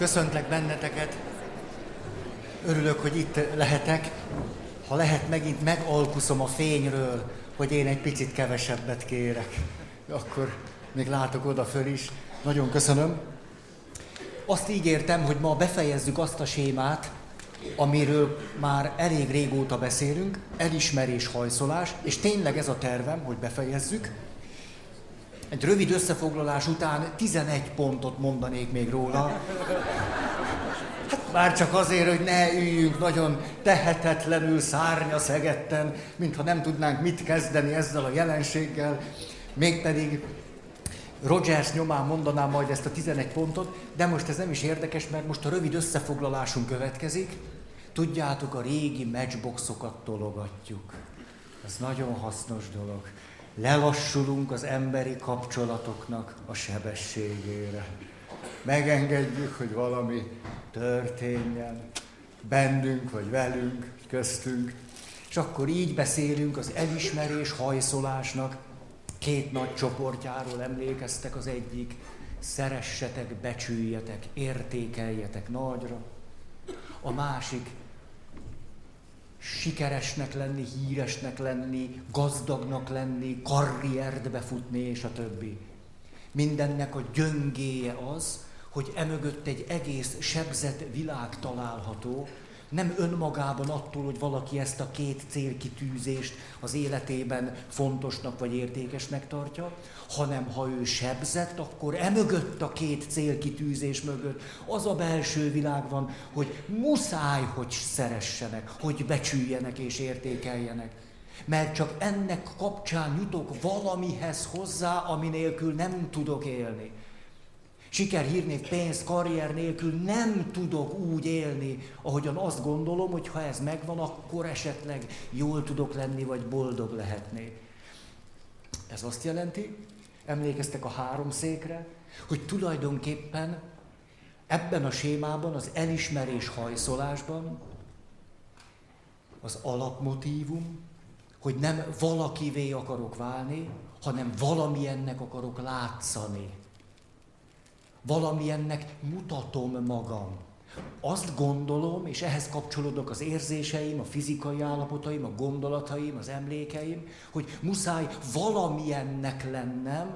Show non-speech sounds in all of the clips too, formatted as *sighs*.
Köszöntlek benneteket. Örülök, hogy itt lehetek. Ha lehet, megint megalkuszom a fényről, hogy én egy picit kevesebbet kérek. Akkor még látok oda föl is. Nagyon köszönöm. Azt ígértem, hogy ma befejezzük azt a sémát, amiről már elég régóta beszélünk, elismerés, hajszolás, és tényleg ez a tervem, hogy befejezzük. Egy rövid összefoglalás után 11 pontot mondanék még róla. Hát már csak azért, hogy ne üljünk nagyon tehetetlenül szárnya szegetten, mintha nem tudnánk mit kezdeni ezzel a jelenséggel. Mégpedig Rogers nyomán mondanám majd ezt a 11 pontot, de most ez nem is érdekes, mert most a rövid összefoglalásunk következik. Tudjátok, a régi matchboxokat tologatjuk. Ez nagyon hasznos dolog lelassulunk az emberi kapcsolatoknak a sebességére. Megengedjük, hogy valami történjen bennünk, vagy velünk, köztünk, és akkor így beszélünk az elismerés hajszolásnak két nagy csoportjáról emlékeztek az egyik, szeressetek, becsüljetek, értékeljetek nagyra. A másik, sikeresnek lenni, híresnek lenni, gazdagnak lenni, karriert befutni, és a többi. Mindennek a gyöngéje az, hogy emögött egy egész sebzett világ található, nem önmagában attól, hogy valaki ezt a két célkitűzést az életében fontosnak vagy értékesnek tartja, hanem ha ő sebzett, akkor emögött a két célkitűzés mögött az a belső világ van, hogy muszáj, hogy szeressenek, hogy becsüljenek és értékeljenek. Mert csak ennek kapcsán jutok valamihez hozzá, ami nélkül nem tudok élni. Siker, hírnév, pénz, karrier nélkül nem tudok úgy élni, ahogyan azt gondolom, hogy ha ez megvan, akkor esetleg jól tudok lenni, vagy boldog lehetnék. Ez azt jelenti, emlékeztek a három székre, hogy tulajdonképpen ebben a sémában, az elismerés hajszolásban az alapmotívum, hogy nem valakivé akarok válni, hanem valamilyennek akarok látszani valamilyennek mutatom magam. Azt gondolom, és ehhez kapcsolódok az érzéseim, a fizikai állapotaim, a gondolataim, az emlékeim, hogy muszáj valamilyennek lennem,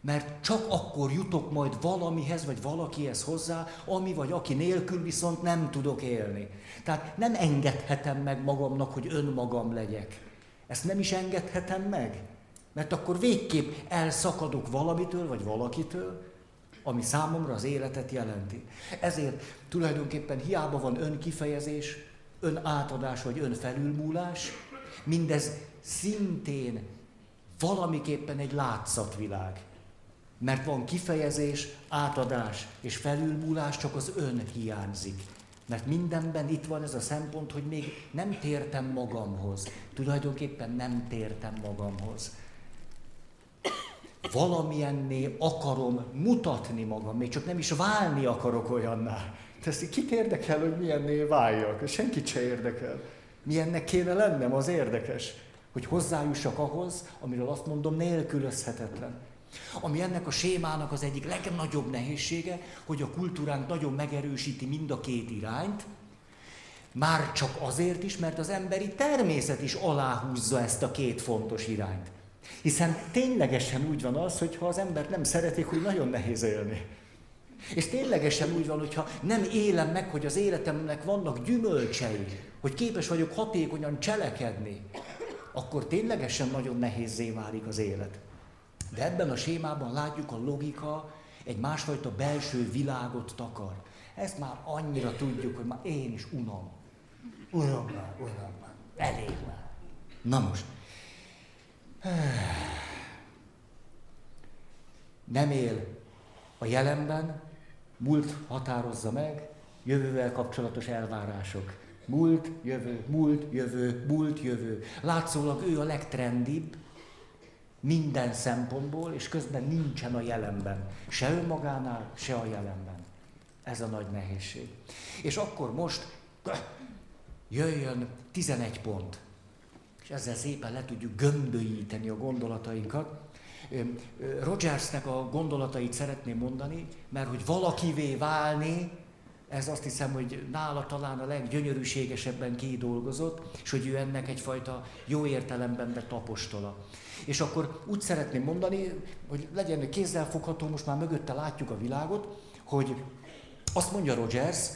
mert csak akkor jutok majd valamihez, vagy valakihez hozzá, ami vagy aki nélkül viszont nem tudok élni. Tehát nem engedhetem meg magamnak, hogy önmagam legyek. Ezt nem is engedhetem meg. Mert akkor végképp elszakadok valamitől, vagy valakitől, ami számomra az életet jelenti. Ezért tulajdonképpen hiába van önkifejezés, önátadás vagy önfelülmúlás, mindez szintén valamiképpen egy látszatvilág. Mert van kifejezés, átadás és felülmúlás, csak az ön hiányzik. Mert mindenben itt van ez a szempont, hogy még nem tértem magamhoz. Tulajdonképpen nem tértem magamhoz valamilyenné akarom mutatni magam, még csak nem is válni akarok olyanná. De ezt kit érdekel, hogy milyenné váljak? Senkit se érdekel. Milyennek kéne lennem, az érdekes. Hogy hozzájussak ahhoz, amiről azt mondom, nélkülözhetetlen. Ami ennek a sémának az egyik legnagyobb nehézsége, hogy a kultúránk nagyon megerősíti mind a két irányt, már csak azért is, mert az emberi természet is aláhúzza ezt a két fontos irányt. Hiszen ténylegesen úgy van az, hogy ha az ember nem szeretik, hogy nagyon nehéz élni. És ténylegesen úgy van, hogyha nem élem meg, hogy az életemnek vannak gyümölcsei, hogy képes vagyok hatékonyan cselekedni, akkor ténylegesen nagyon nehézé válik az élet. De ebben a sémában látjuk, a logika egy másfajta belső világot takar. Ezt már annyira tudjuk, hogy már én is unom. Unom már, unom már. Elég már. Na most, *sighs* nem él a jelenben, múlt határozza meg, jövővel kapcsolatos elvárások. Múlt, jövő, múlt, jövő, múlt, jövő. Látszólag ő a legtrendibb minden szempontból, és közben nincsen a jelenben. Se önmagánál, se a jelenben. Ez a nagy nehézség. És akkor most *clears throat* jöjjön 11 pont és ezzel szépen le tudjuk gömbölyíteni a gondolatainkat. Rogersnek a gondolatait szeretném mondani, mert hogy valakivé válni, ez azt hiszem, hogy nála talán a leggyönyörűségesebben kidolgozott, és hogy ő ennek egyfajta jó értelemben vett apostola. És akkor úgy szeretném mondani, hogy legyen kézzelfogható, most már mögötte látjuk a világot, hogy azt mondja Rogers,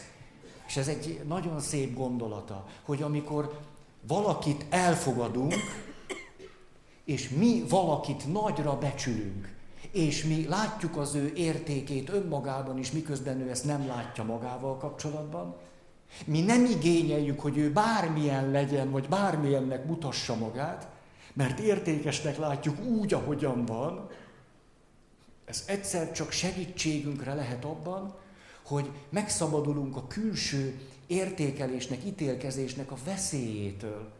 és ez egy nagyon szép gondolata, hogy amikor valakit elfogadunk, és mi valakit nagyra becsülünk, és mi látjuk az ő értékét önmagában is, miközben ő ezt nem látja magával kapcsolatban, mi nem igényeljük, hogy ő bármilyen legyen, vagy bármilyennek mutassa magát, mert értékesnek látjuk úgy, ahogyan van, ez egyszer csak segítségünkre lehet abban, hogy megszabadulunk a külső értékelésnek, ítélkezésnek a veszélyétől.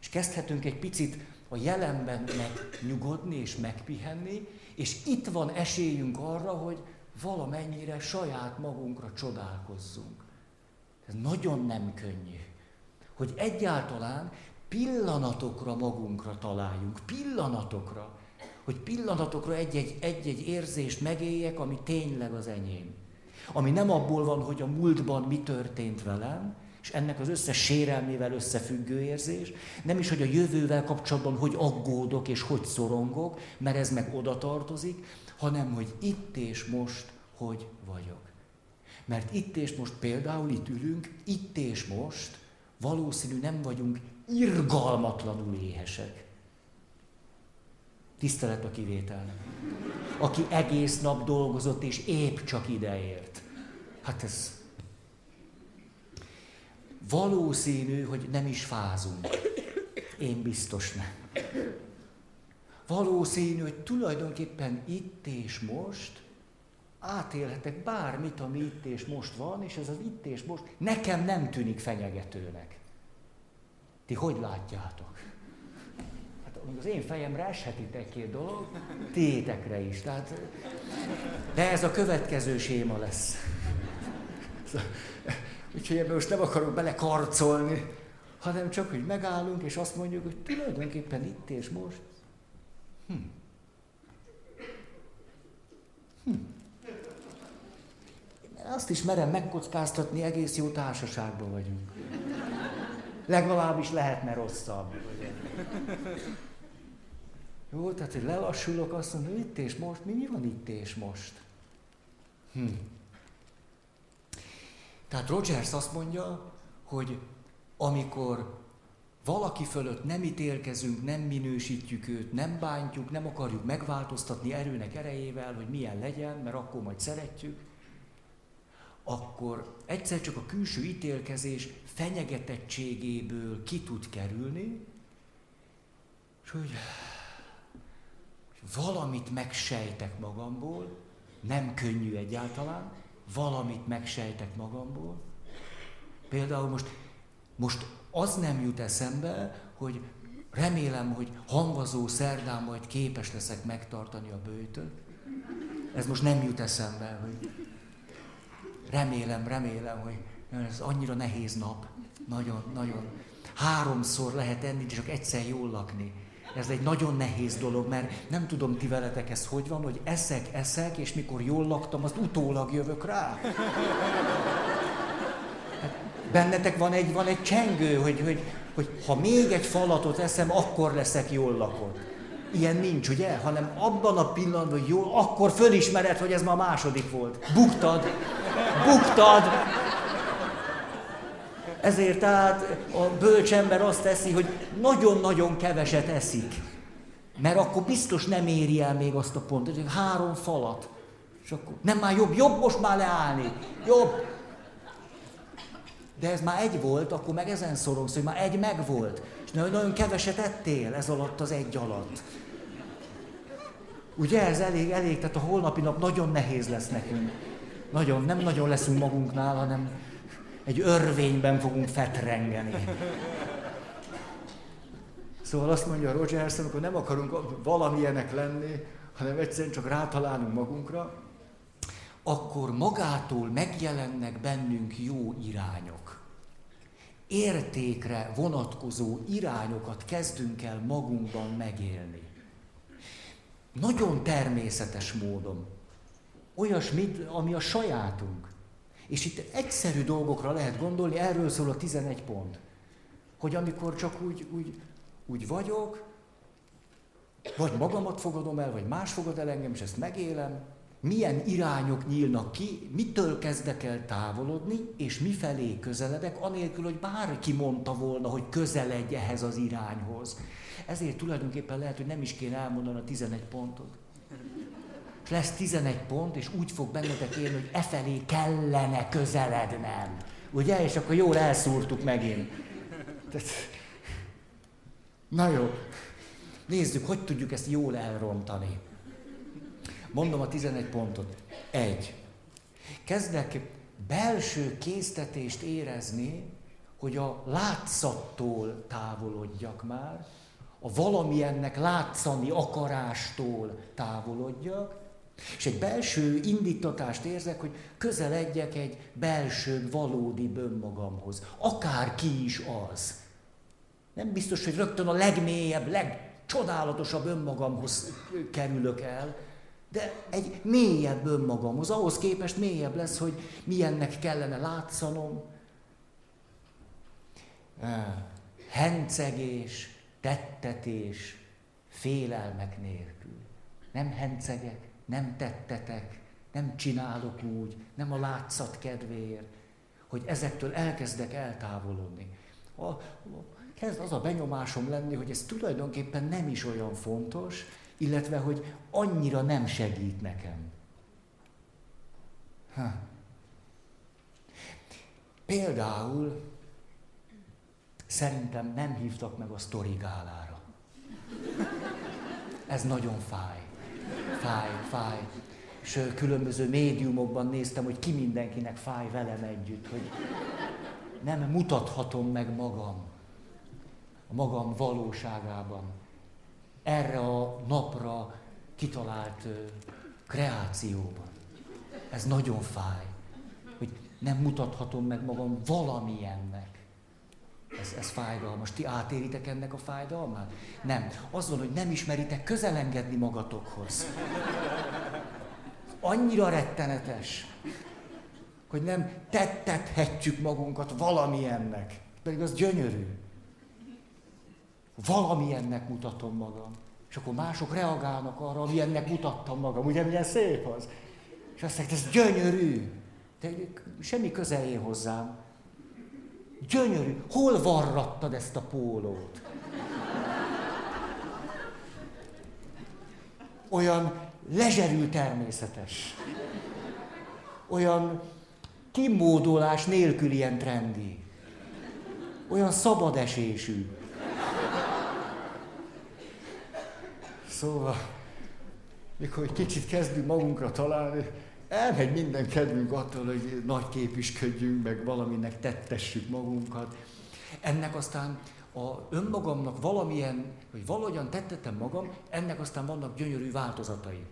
És kezdhetünk egy picit a jelenben megnyugodni és megpihenni, és itt van esélyünk arra, hogy valamennyire saját magunkra csodálkozzunk. Ez nagyon nem könnyű. Hogy egyáltalán pillanatokra magunkra találjunk, pillanatokra, hogy pillanatokra egy-egy, egy-egy érzést megéljek, ami tényleg az enyém. Ami nem abból van, hogy a múltban mi történt velem, és ennek az összes sérelmével összefüggő érzés, nem is, hogy a jövővel kapcsolatban hogy aggódok és hogy szorongok, mert ez meg oda tartozik, hanem, hogy itt és most hogy vagyok. Mert itt és most például itt ülünk, itt és most valószínű nem vagyunk irgalmatlanul éhesek. Tisztelet a kivételnek. Aki egész nap dolgozott és épp csak ideért. Hát ez valószínű, hogy nem is fázunk. Én biztos nem. Valószínű, hogy tulajdonképpen itt és most átélhetek bármit, ami itt és most van, és ez az itt és most nekem nem tűnik fenyegetőnek. Ti hogy látjátok? Hát az én fejemre eshet egy-két dolog, tétekre is. Tehát, de ez a következő séma lesz. Úgyhogy ebben most nem akarok belekarcolni, hanem csak, hogy megállunk, és azt mondjuk, hogy tulajdonképpen itt és most. Hm. Hm. Azt is merem megkockáztatni, egész jó társaságban vagyunk. Legalábbis lehetne rosszabb. Jó, tehát, hogy lelassulok, azt mondom, itt és most, mi, mi van itt és most? Hm. Tehát Rogers azt mondja, hogy amikor valaki fölött nem ítélkezünk, nem minősítjük őt, nem bántjuk, nem akarjuk megváltoztatni erőnek erejével, hogy milyen legyen, mert akkor majd szeretjük, akkor egyszer csak a külső ítélkezés fenyegetettségéből ki tud kerülni, és hogy valamit megsejtek magamból, nem könnyű egyáltalán, valamit megsejtek magamból. Például most, most az nem jut eszembe, hogy remélem, hogy hangvazó szerdán majd képes leszek megtartani a bőtöt. Ez most nem jut eszembe, hogy remélem, remélem, hogy ez annyira nehéz nap. Nagyon, nagyon. Háromszor lehet enni, csak egyszer jól lakni. Ez egy nagyon nehéz dolog, mert nem tudom ti veletek ez hogy van, hogy eszek, eszek, és mikor jól laktam, azt utólag jövök rá. Hát bennetek van egy, van egy csengő, hogy, hogy, hogy ha még egy falatot eszem, akkor leszek jól lakott. Ilyen nincs, ugye? Hanem abban a pillanatban, hogy jól, akkor fölismered, hogy ez ma a második volt. Buktad. Buktad. Ezért tehát a bölcs ember azt teszi, hogy nagyon-nagyon keveset eszik. Mert akkor biztos nem éri el még azt a pontot, hogy három falat. És akkor nem már jobb, jobb most már leállni. Jobb. De ez már egy volt, akkor meg ezen szorongsz, hogy már egy meg volt. És nagyon keveset ettél ez alatt az egy alatt. Ugye ez elég, elég, tehát a holnapi nap nagyon nehéz lesz nekünk. Nagyon, nem nagyon leszünk magunknál, hanem egy örvényben fogunk fetrengeni. Szóval azt mondja Rogers, amikor nem akarunk valamilyenek lenni, hanem egyszerűen csak rátalálunk magunkra, akkor magától megjelennek bennünk jó irányok. Értékre vonatkozó irányokat kezdünk el magunkban megélni. Nagyon természetes módon. Olyasmit, ami a sajátunk. És itt egyszerű dolgokra lehet gondolni, erről szól a 11 pont. Hogy amikor csak úgy, úgy, úgy vagyok, vagy magamat fogadom el, vagy más fogad el engem, és ezt megélem, milyen irányok nyílnak ki, mitől kezdek el távolodni, és mifelé közeledek, anélkül, hogy bárki mondta volna, hogy közeledj ehhez az irányhoz. Ezért tulajdonképpen lehet, hogy nem is kéne elmondani a 11 pontot. Lesz 11 pont, és úgy fog bennetek élni, hogy e felé kellene közelednem. Ugye? És akkor jól elszúrtuk megint. Na jó. Nézzük, hogy tudjuk ezt jól elrontani. Mondom a 11 pontot. Egy. Kezdek belső késztetést érezni, hogy a látszattól távolodjak már, a valamilyennek látszani akarástól távolodjak, és egy belső indítatást érzek, hogy közeledjek egy belső valódi önmagamhoz. Akár ki is az. Nem biztos, hogy rögtön a legmélyebb, legcsodálatosabb önmagamhoz kerülök el, de egy mélyebb önmagamhoz, ahhoz képest mélyebb lesz, hogy milyennek kellene látszanom. Hencegés, tettetés, félelmek nélkül. Nem hencegek, nem tettetek, nem csinálok úgy, nem a látszat kedvéért, hogy ezektől elkezdek eltávolodni. A, a, kezd az a benyomásom lenni, hogy ez tulajdonképpen nem is olyan fontos, illetve hogy annyira nem segít nekem. Ha. Például szerintem nem hívtak meg a sztorigálára. Ez nagyon fáj. Fáj, fáj. És különböző médiumokban néztem, hogy ki mindenkinek fáj velem együtt, hogy nem mutathatom meg magam a magam valóságában erre a napra kitalált kreációban. Ez nagyon fáj, hogy nem mutathatom meg magam valamilyennek. Ez, ez fájdalmas. Ti átéritek ennek a fájdalmát? Nem. Az van, hogy nem ismeritek közelengedni magatokhoz. Annyira rettenetes, hogy nem tettethetjük magunkat valamilyennek. Pedig az gyönyörű. Valamilyennek mutatom magam. És akkor mások reagálnak arra, amilyennek mutattam magam. Ugye milyen szép az? És azt mondják, ez gyönyörű. De semmi közelé hozzám. Gyönyörű. Hol varrattad ezt a pólót? Olyan lezserű természetes. Olyan kimódolás nélkül ilyen trendi. Olyan szabadesésű. Szóval, mikor egy kicsit kezdünk magunkra találni, elmegy minden kedvünk attól, hogy nagy képüsködjünk, meg valaminek tettessük magunkat. Ennek aztán a önmagamnak valamilyen, vagy valahogyan tettetem magam, ennek aztán vannak gyönyörű változatai.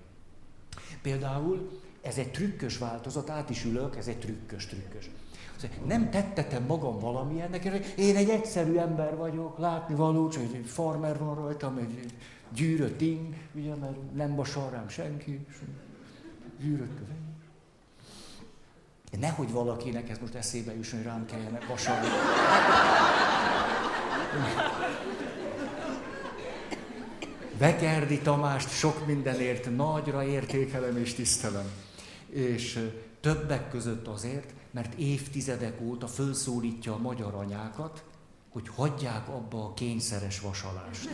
Például ez egy trükkös változat, át is ülök, ez egy trükkös, trükkös. Nem tettetem magam valamilyennek, én egy egyszerű ember vagyok, látni való, csak egy farmer van rajtam, egy gyűrött ing, ugye, mert nem vasal rám senki, gyűrött Nehogy valakinek ez most eszébe jusson, hogy rám kellene vasalni. Vekerdi Tamást sok mindenért nagyra értékelem és tisztelem. És többek között azért, mert évtizedek óta fölszólítja a magyar anyákat, hogy hagyják abba a kényszeres vasalást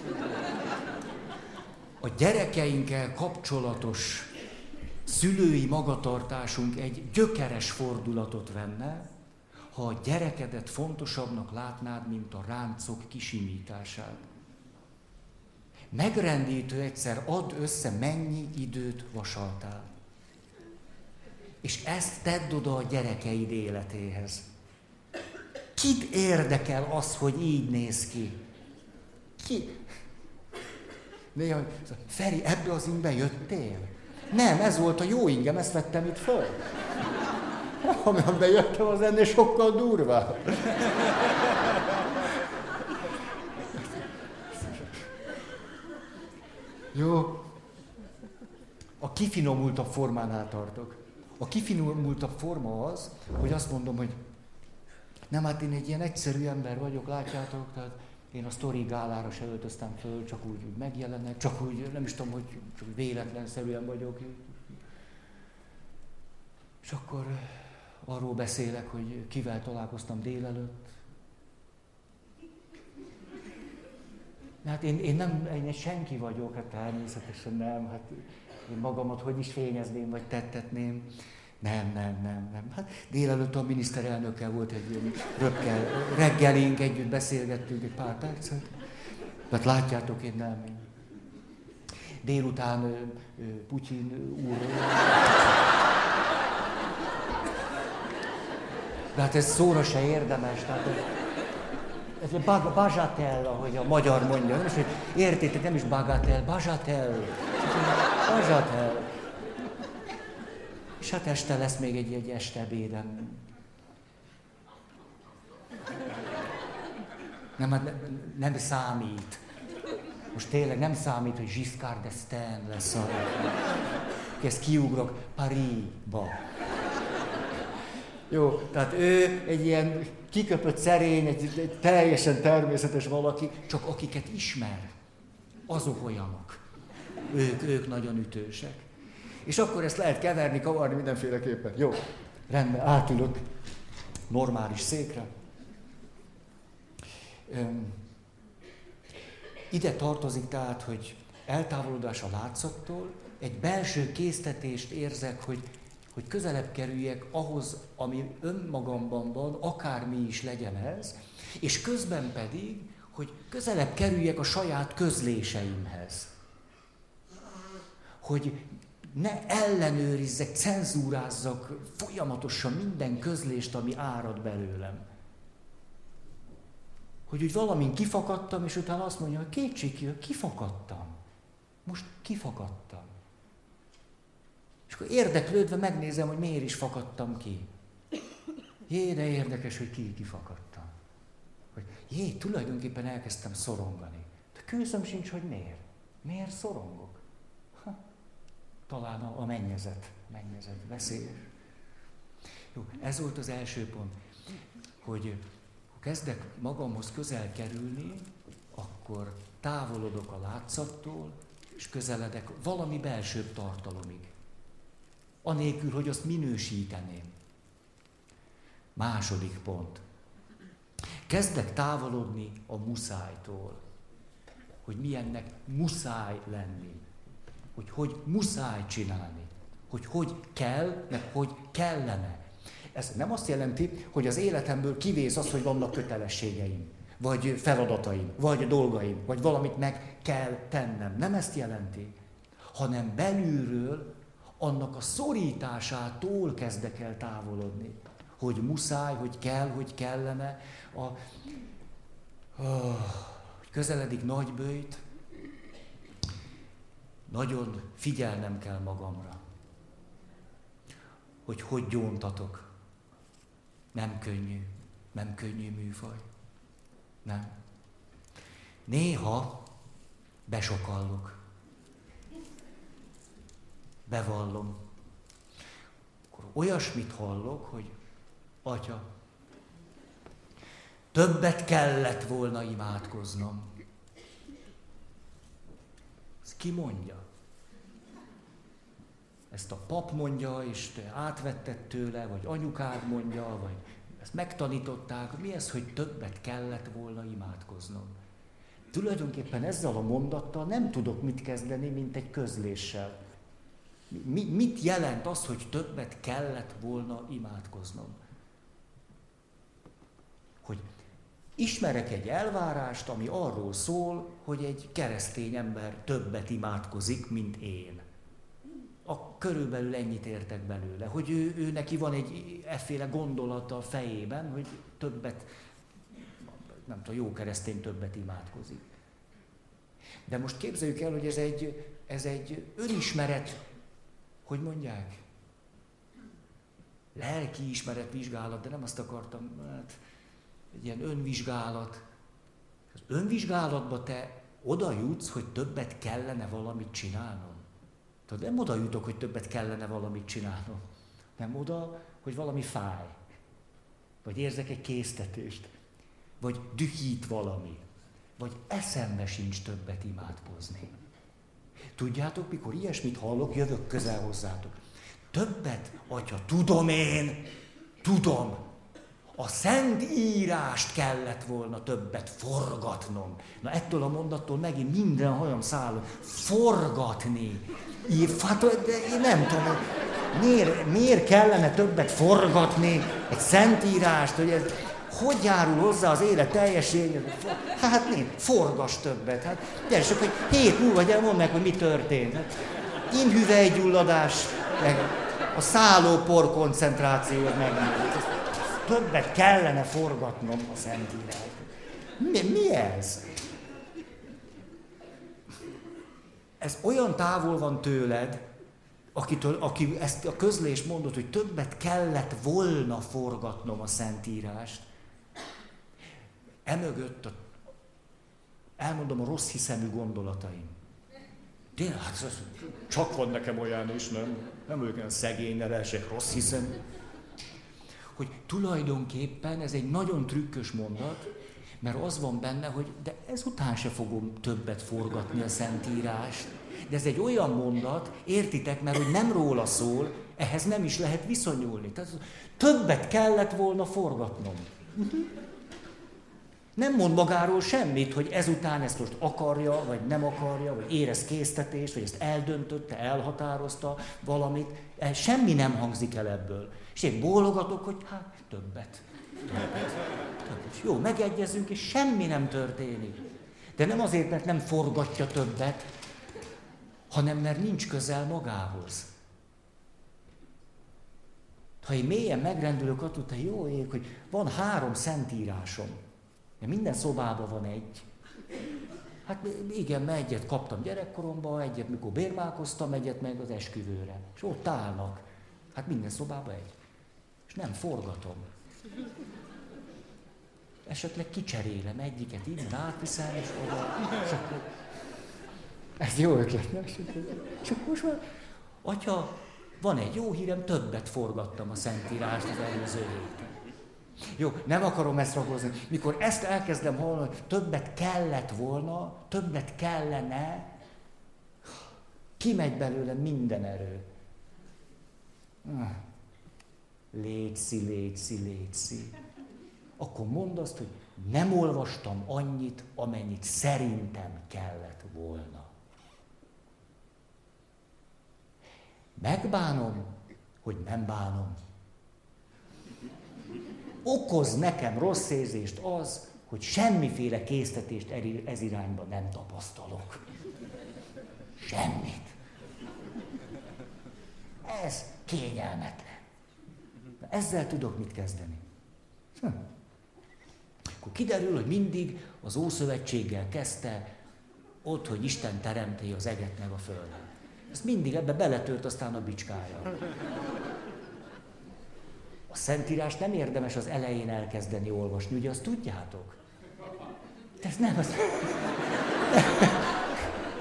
a gyerekeinkkel kapcsolatos szülői magatartásunk egy gyökeres fordulatot venne, ha a gyerekedet fontosabbnak látnád, mint a ráncok kisimítását. Megrendítő egyszer, add össze, mennyi időt vasaltál. És ezt tedd oda a gyerekeid életéhez. Kit érdekel az, hogy így néz ki? Ki? Néha, Feri, ebbe az ingbe jöttél? Nem, ez volt a jó ingem, ezt vettem itt föl. Amiben jöttem, az ennél sokkal durvább. Jó. A kifinomultabb formánál tartok. A kifinomultabb forma az, hogy azt mondom, hogy nem, hát én egy ilyen egyszerű ember vagyok, látjátok, tehát én a sztori gálára se öltöztem föl, csak úgy, úgy megjelenek, csak úgy, nem is tudom, hogy csak véletlenszerűen vagyok. És akkor arról beszélek, hogy kivel találkoztam délelőtt. Hát én, én nem, én senki vagyok, hát természetesen nem, hát én magamat hogy is fényezném, vagy tettetném. Nem, nem, nem, nem. Hát délelőtt a miniszterelnökkel volt egy röpkel, reggelink együtt beszélgettünk egy pár percet. Tehát látjátok, én nem. Délután Putyin úr. De hát ez szóra se érdemes. Tehát ez, ez bag, bazatel, ahogy a magyar mondja. Is, hogy értétek, nem is bagatel, bazatel. Bazatel. És hát este lesz még egy, egy este ebédem. Nem, hát nem, nem számít. Most tényleg nem számít, hogy Giscard d'Estaing lesz a... Ezt kiugrok Parisba. Jó, tehát ő egy ilyen kiköpött szerény, egy, egy teljesen természetes valaki, csak akiket ismer, azok olyanok. Ők, ők nagyon ütősek. És akkor ezt lehet keverni, kavarni mindenféleképpen. Jó, rendben, átülök normális székre. Ide tartozik tehát, hogy eltávolodás a látszattól, egy belső késztetést érzek, hogy, hogy közelebb kerüljek ahhoz, ami önmagamban van, akármi is legyen ez, és közben pedig, hogy közelebb kerüljek a saját közléseimhez. Hogy ne ellenőrizzek, cenzúrázzak folyamatosan minden közlést, ami árad belőlem. Hogy úgy valamin kifakadtam, és utána azt mondja, hogy kétség kifakadtam. Most kifakadtam. És akkor érdeklődve megnézem, hogy miért is fakadtam ki. Jé, de érdekes, hogy ki kifakadtam. Hogy jé, tulajdonképpen elkezdtem szorongani. De kőszöm sincs, hogy miért. Miért szorongok? Talán a, mennyezet, mennyezet veszélyes. Jó, ez volt az első pont, hogy ha kezdek magamhoz közel kerülni, akkor távolodok a látszattól, és közeledek valami belsőbb tartalomig. Anélkül, hogy azt minősíteném. Második pont. Kezdek távolodni a muszájtól. Hogy milyennek muszáj lenni hogy hogy muszáj csinálni, hogy hogy kell, meg hogy kellene. Ez nem azt jelenti, hogy az életemből kivész az, hogy vannak kötelességeim, vagy feladataim, vagy dolgaim, vagy valamit meg kell tennem. Nem ezt jelenti, hanem belülről annak a szorításától kezdek el távolodni. Hogy muszáj, hogy kell, hogy kellene. A, oh, közeledik nagybőjt, nagyon figyelnem kell magamra, hogy hogy gyóntatok. Nem könnyű, nem könnyű műfaj. Nem. Néha besokallok. Bevallom. Akkor olyasmit hallok, hogy Atya, többet kellett volna imádkoznom. Ez ki mondja? ezt a pap mondja, és te átvetted tőle, vagy anyukád mondja, vagy ezt megtanították, mi ez, hogy többet kellett volna imádkoznom. Tulajdonképpen ezzel a mondattal nem tudok mit kezdeni, mint egy közléssel. Mi, mit jelent az, hogy többet kellett volna imádkoznom? Hogy ismerek egy elvárást, ami arról szól, hogy egy keresztény ember többet imádkozik, mint én a körülbelül ennyit értek belőle, hogy ő, ő neki van egy efféle gondolata a fejében, hogy többet, nem tudom, jó keresztény többet imádkozik. De most képzeljük el, hogy ez egy, ez egy önismeret, hogy mondják, lelki ismeret vizsgálat, de nem azt akartam, hát egy ilyen önvizsgálat. Az önvizsgálatba te oda jutsz, hogy többet kellene valamit csinálnom. Tudod, nem oda jutok, hogy többet kellene valamit csinálnom. Nem oda, hogy valami fáj. Vagy érzek egy késztetést. Vagy dühít valami. Vagy eszembe sincs többet imádkozni. Tudjátok, mikor ilyesmit hallok, jövök közel hozzátok. Többet, atya, tudom én, tudom, a szent írást kellett volna többet forgatnom. Na ettől a mondattól megint minden hajam száll. Forgatni. Hát, de én nem tudom, miért, miért kellene többet forgatni egy szentírást, hogy ez hogy járul hozzá az élet teljességéhez? Hát nem, forgas többet. Hát gyere, csak hogy hét múlva gyere, mondd meg, hogy mi történt. Hát, inhüvelygyulladás, a szállópor koncentráció meg többet kellene forgatnom a Szentírást. Mi, mi ez? Ez olyan távol van tőled, akitől, aki ezt a közlés mondott, hogy többet kellett volna forgatnom a Szentírást, emögött a, elmondom a rossz hiszemű gondolataim. Tényleg, hát csak van nekem olyan is, nem? Nem vagyok olyan szegény, ne rossz hiszemű hogy tulajdonképpen ez egy nagyon trükkös mondat, mert az van benne, hogy de ezután se fogom többet forgatni a Szentírást. De ez egy olyan mondat, értitek, mert hogy nem róla szól, ehhez nem is lehet viszonyulni. Tehát többet kellett volna forgatnom. Nem mond magáról semmit, hogy ezután ezt most akarja, vagy nem akarja, vagy érez késztetést, vagy ezt eldöntötte, elhatározta valamit. Semmi nem hangzik el ebből. És én bólogatok, hogy hát többet. Többet. többet. Jó, megegyezünk, és semmi nem történik. De nem azért, mert nem forgatja többet, hanem mert nincs közel magához. Ha én mélyen megrendülök attól, hogy jó ég, hogy van három szentírásom, de minden szobában van egy. Hát igen, mert egyet kaptam gyerekkoromban, egyet, mikor bérmálkoztam, egyet meg az esküvőre. És ott állnak. Hát minden szobában egy és nem forgatom. Esetleg kicserélem egyiket, innen átviszem, és oda, és akkor... Ez jó ötlet? Csak most már, atya, van egy jó hírem, többet forgattam a Szentírást az előző héten. Jó, nem akarom ezt ragozni. Mikor ezt elkezdem hallani, többet kellett volna, többet kellene, kimegy belőle minden erő. Létszi, létszi, létszi. Akkor mondd azt, hogy nem olvastam annyit, amennyit szerintem kellett volna. Megbánom, hogy nem bánom. Okoz nekem rossz érzést az, hogy semmiféle késztetést ez irányba nem tapasztalok. Semmit. Ez kényelmetlen. Ezzel tudok mit kezdeni. Hm. Akkor kiderül, hogy mindig az Ószövetséggel kezdte, ott, hogy Isten teremti az eget meg a földet. Ezt mindig ebbe beletört aztán a bicskája. A Szentírást nem érdemes az elején elkezdeni olvasni, ugye azt tudjátok? De ez nem az...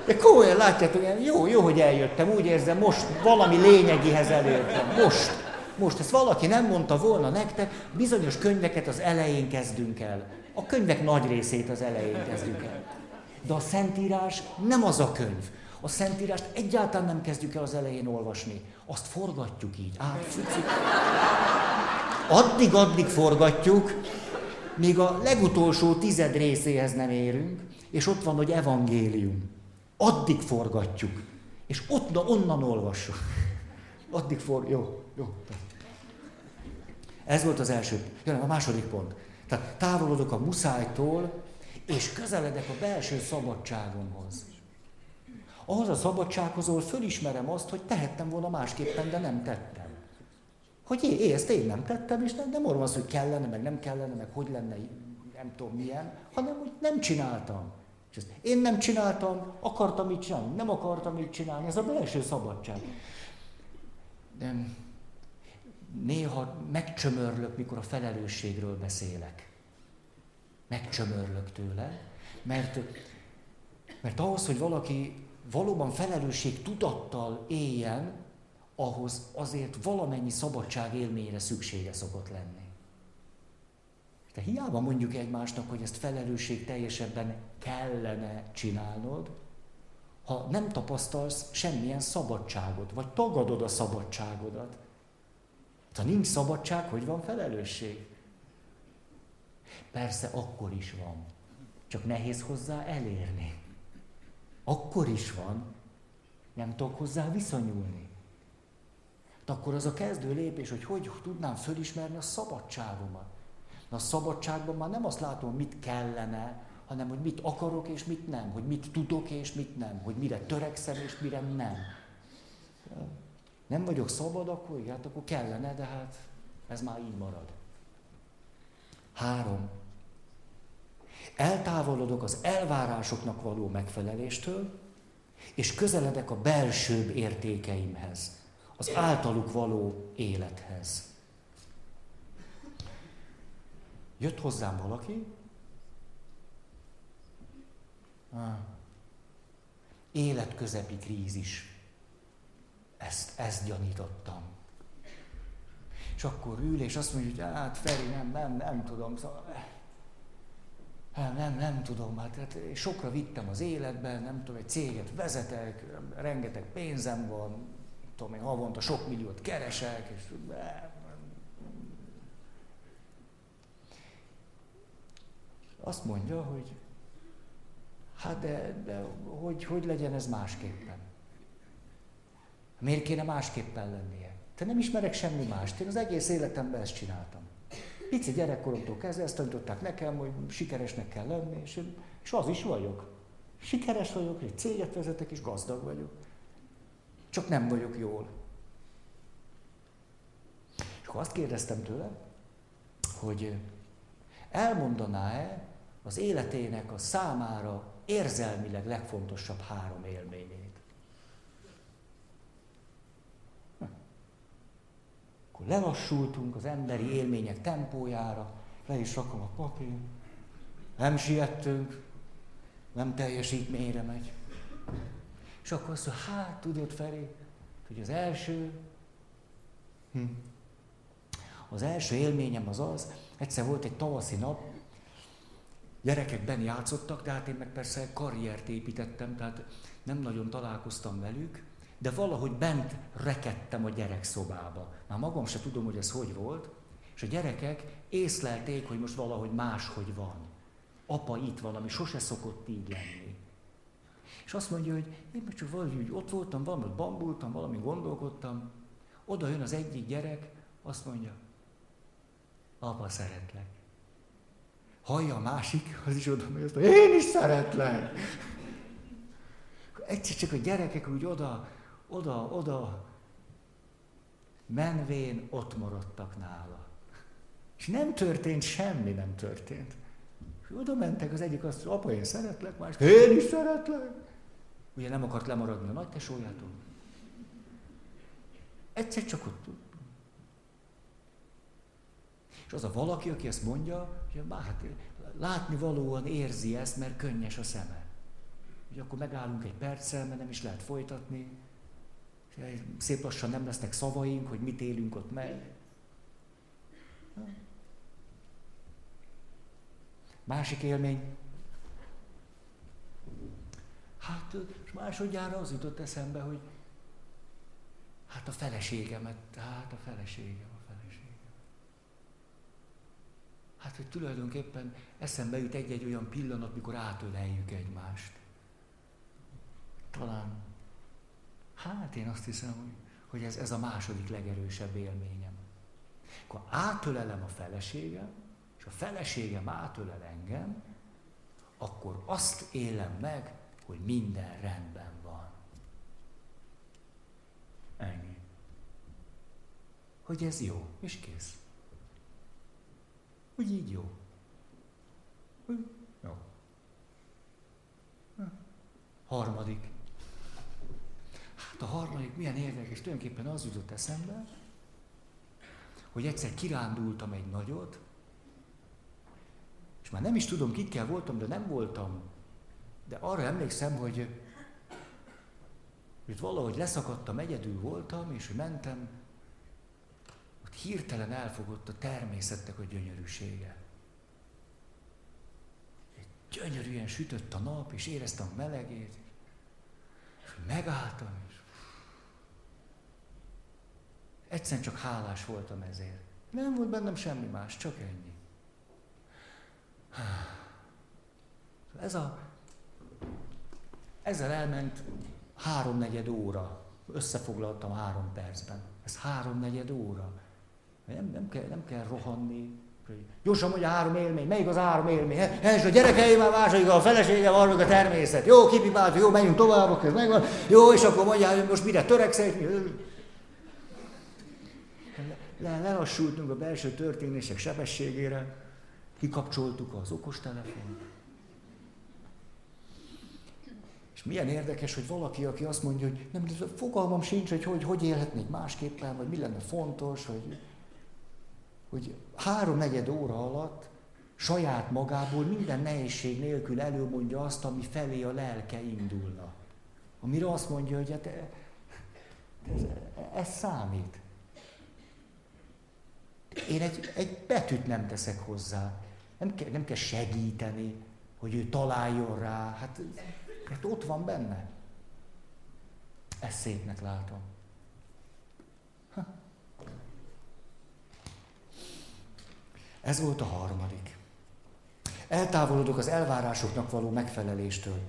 De komolyan látjátok, jó, jó, hogy eljöttem, úgy érzem, most valami lényegihez elértem, most. Most ezt valaki nem mondta volna nektek, bizonyos könyveket az elején kezdünk el. A könyvek nagy részét az elején kezdjük el. De a Szentírás nem az a könyv. A Szentírást egyáltalán nem kezdjük el az elején olvasni. Azt forgatjuk így. Addig-addig forgatjuk, míg a legutolsó tized részéhez nem érünk, és ott van, hogy evangélium. Addig forgatjuk. És ott, onnan olvassuk. Addig for... Jó, jó. Ez volt az első. Jön a második pont. Tehát távolodok a muszájtól, és közeledek a belső szabadságomhoz. Ahhoz a szabadsághoz, ahol fölismerem azt, hogy tehettem volna másképpen, de nem tettem. Hogy én, én ezt én nem tettem, és nem, nem arról az, hogy kellene, meg nem kellene, meg hogy lenne, nem tudom milyen, hanem hogy nem csináltam. És ezt én nem csináltam, akartam így csinálni, nem akartam így csinálni, ez a belső szabadság. De néha megcsömörlök, mikor a felelősségről beszélek. Megcsömörlök tőle, mert, mert ahhoz, hogy valaki valóban felelősség tudattal éljen, ahhoz azért valamennyi szabadság élményre szüksége szokott lenni. De hiába mondjuk egymásnak, hogy ezt felelősség teljesebben kellene csinálnod, ha nem tapasztalsz semmilyen szabadságot, vagy tagadod a szabadságodat. Ha nincs szabadság, hogy van felelősség? Persze akkor is van, csak nehéz hozzá elérni. Akkor is van, nem tudok hozzá viszonyulni. De akkor az a kezdő lépés, hogy hogy tudnám fölismerni a szabadságomat. Na a szabadságban már nem azt látom, mit kellene, hanem hogy mit akarok és mit nem, hogy mit tudok és mit nem, hogy mire törekszem és mire nem. Nem vagyok szabad, akkor hát akkor kellene, de hát ez már így marad. Három. Eltávolodok az elvárásoknak való megfeleléstől, és közeledek a belsőbb értékeimhez, az általuk való élethez. Jött hozzám valaki, életközepi krízis. Ezt, ezt gyanítottam. És akkor ül, és azt mondja, hogy hát Feri, nem, nem, nem tudom, szóval, nem, nem, nem tudom, hát, hát sokra vittem az életben, nem tudom, egy céget vezetek, rengeteg pénzem van, tudom én, havonta sok milliót keresek, és azt mondja, hogy hát de, de hogy, hogy legyen ez másképpen? Miért kéne másképpen lennie? Te nem ismerek semmi mást, én az egész életemben ezt csináltam. Pici gyerekkoromtól kezdve ezt tanították nekem, hogy sikeresnek kell lenni, és, és az is vagyok. Sikeres vagyok, egy céget vezetek, és gazdag vagyok. Csak nem vagyok jól. És akkor azt kérdeztem tőle, hogy elmondaná-e az életének a számára érzelmileg legfontosabb három élményét. Akkor lelassultunk az emberi élmények tempójára, le is rakom a papír, nem siettünk, nem teljesítményre megy. És akkor azt mondja, hát tudod Feri, hogy az első, hm, az első élményem az az, egyszer volt egy tavaszi nap, gyerekekben játszottak, de hát én meg persze karriert építettem, tehát nem nagyon találkoztam velük, de valahogy bent rekedtem a gyerekszobába. Már magam se tudom, hogy ez hogy volt, és a gyerekek észlelték, hogy most valahogy máshogy van. Apa itt valami, sose szokott így lenni. És azt mondja, hogy én csak valahogy úgy ott voltam, valamit bambultam, valami gondolkodtam, oda jön az egyik gyerek, azt mondja, apa szeretlek. Hallja a másik, az is oda megy, azt mondja, én is szeretlek. Egyszer csak a gyerekek úgy oda, oda, oda menvén ott maradtak nála. És nem történt semmi, nem történt. És oda mentek, az egyik azt apa, én szeretlek, más, én is szeretlek. Ugye nem akart lemaradni a nagy tesójától. Egyszer csak ott. És az a valaki, aki ezt mondja, hogy hát, látni valóan érzi ezt, mert könnyes a szeme. Hogy akkor megállunk egy perccel, mert nem is lehet folytatni. Szép lassan nem lesznek szavaink, hogy mit élünk ott meg. Másik élmény. Hát, és másodjára az jutott eszembe, hogy hát a feleségemet, hát a feleségem, a feleségem. Hát, hogy tulajdonképpen eszembe jut egy-egy olyan pillanat, mikor átöleljük egymást. Talán, hát én azt hiszem, hogy, hogy ez, ez a második legerősebb élményem. Akkor átölelem a feleségem, és a feleségem átölel engem, akkor azt élem meg, hogy minden rendben van. Ennyi. Hogy ez jó, és kész. Hogy így jó. Hogy jó. Harmadik. A harmadik milyen érdekes, tulajdonképpen az jutott eszembe, hogy egyszer kirándultam egy nagyot, és már nem is tudom, kikkel voltam, de nem voltam de arra emlékszem, hogy Itt valahogy leszakadtam, egyedül voltam, és mentem, ott hirtelen elfogott a természetnek a gyönyörűsége. Gyönyörűen sütött a nap, és éreztem a melegét, és megálltam, és egyszerűen csak hálás voltam ezért. Nem volt bennem semmi más, csak ennyi. Ez a, ezzel elment háromnegyed óra. Összefoglaltam három percben. Ez háromnegyed óra. Nem, nem, kell, nem kell rohanni. Gyorsan mondja három élmény. Melyik az három élmény? Ez a gyerekeim már második, a felesége van, a természet. Jó, kipipált, jó, menjünk tovább, ez megvan. Jó, és akkor mondja, hogy most mire törekszel. Le, lelassultunk a belső történések sebességére, kikapcsoltuk az okostelefont. És milyen érdekes, hogy valaki, aki azt mondja, hogy nem, fogalmam sincs, hogy hogy, hogy élhetnék másképpen, vagy mi lenne fontos, hogy, hogy három-negyed óra alatt saját magából minden nehézség nélkül előmondja azt, ami felé a lelke indulna. Amire azt mondja, hogy hát ez, ez számít. Én egy, egy betűt nem teszek hozzá. Nem kell, nem kell segíteni, hogy ő találjon rá. Hát, hát ott van benne. Ezt szépnek látom. Ha. Ez volt a harmadik. Eltávolodok az elvárásoknak való megfeleléstől,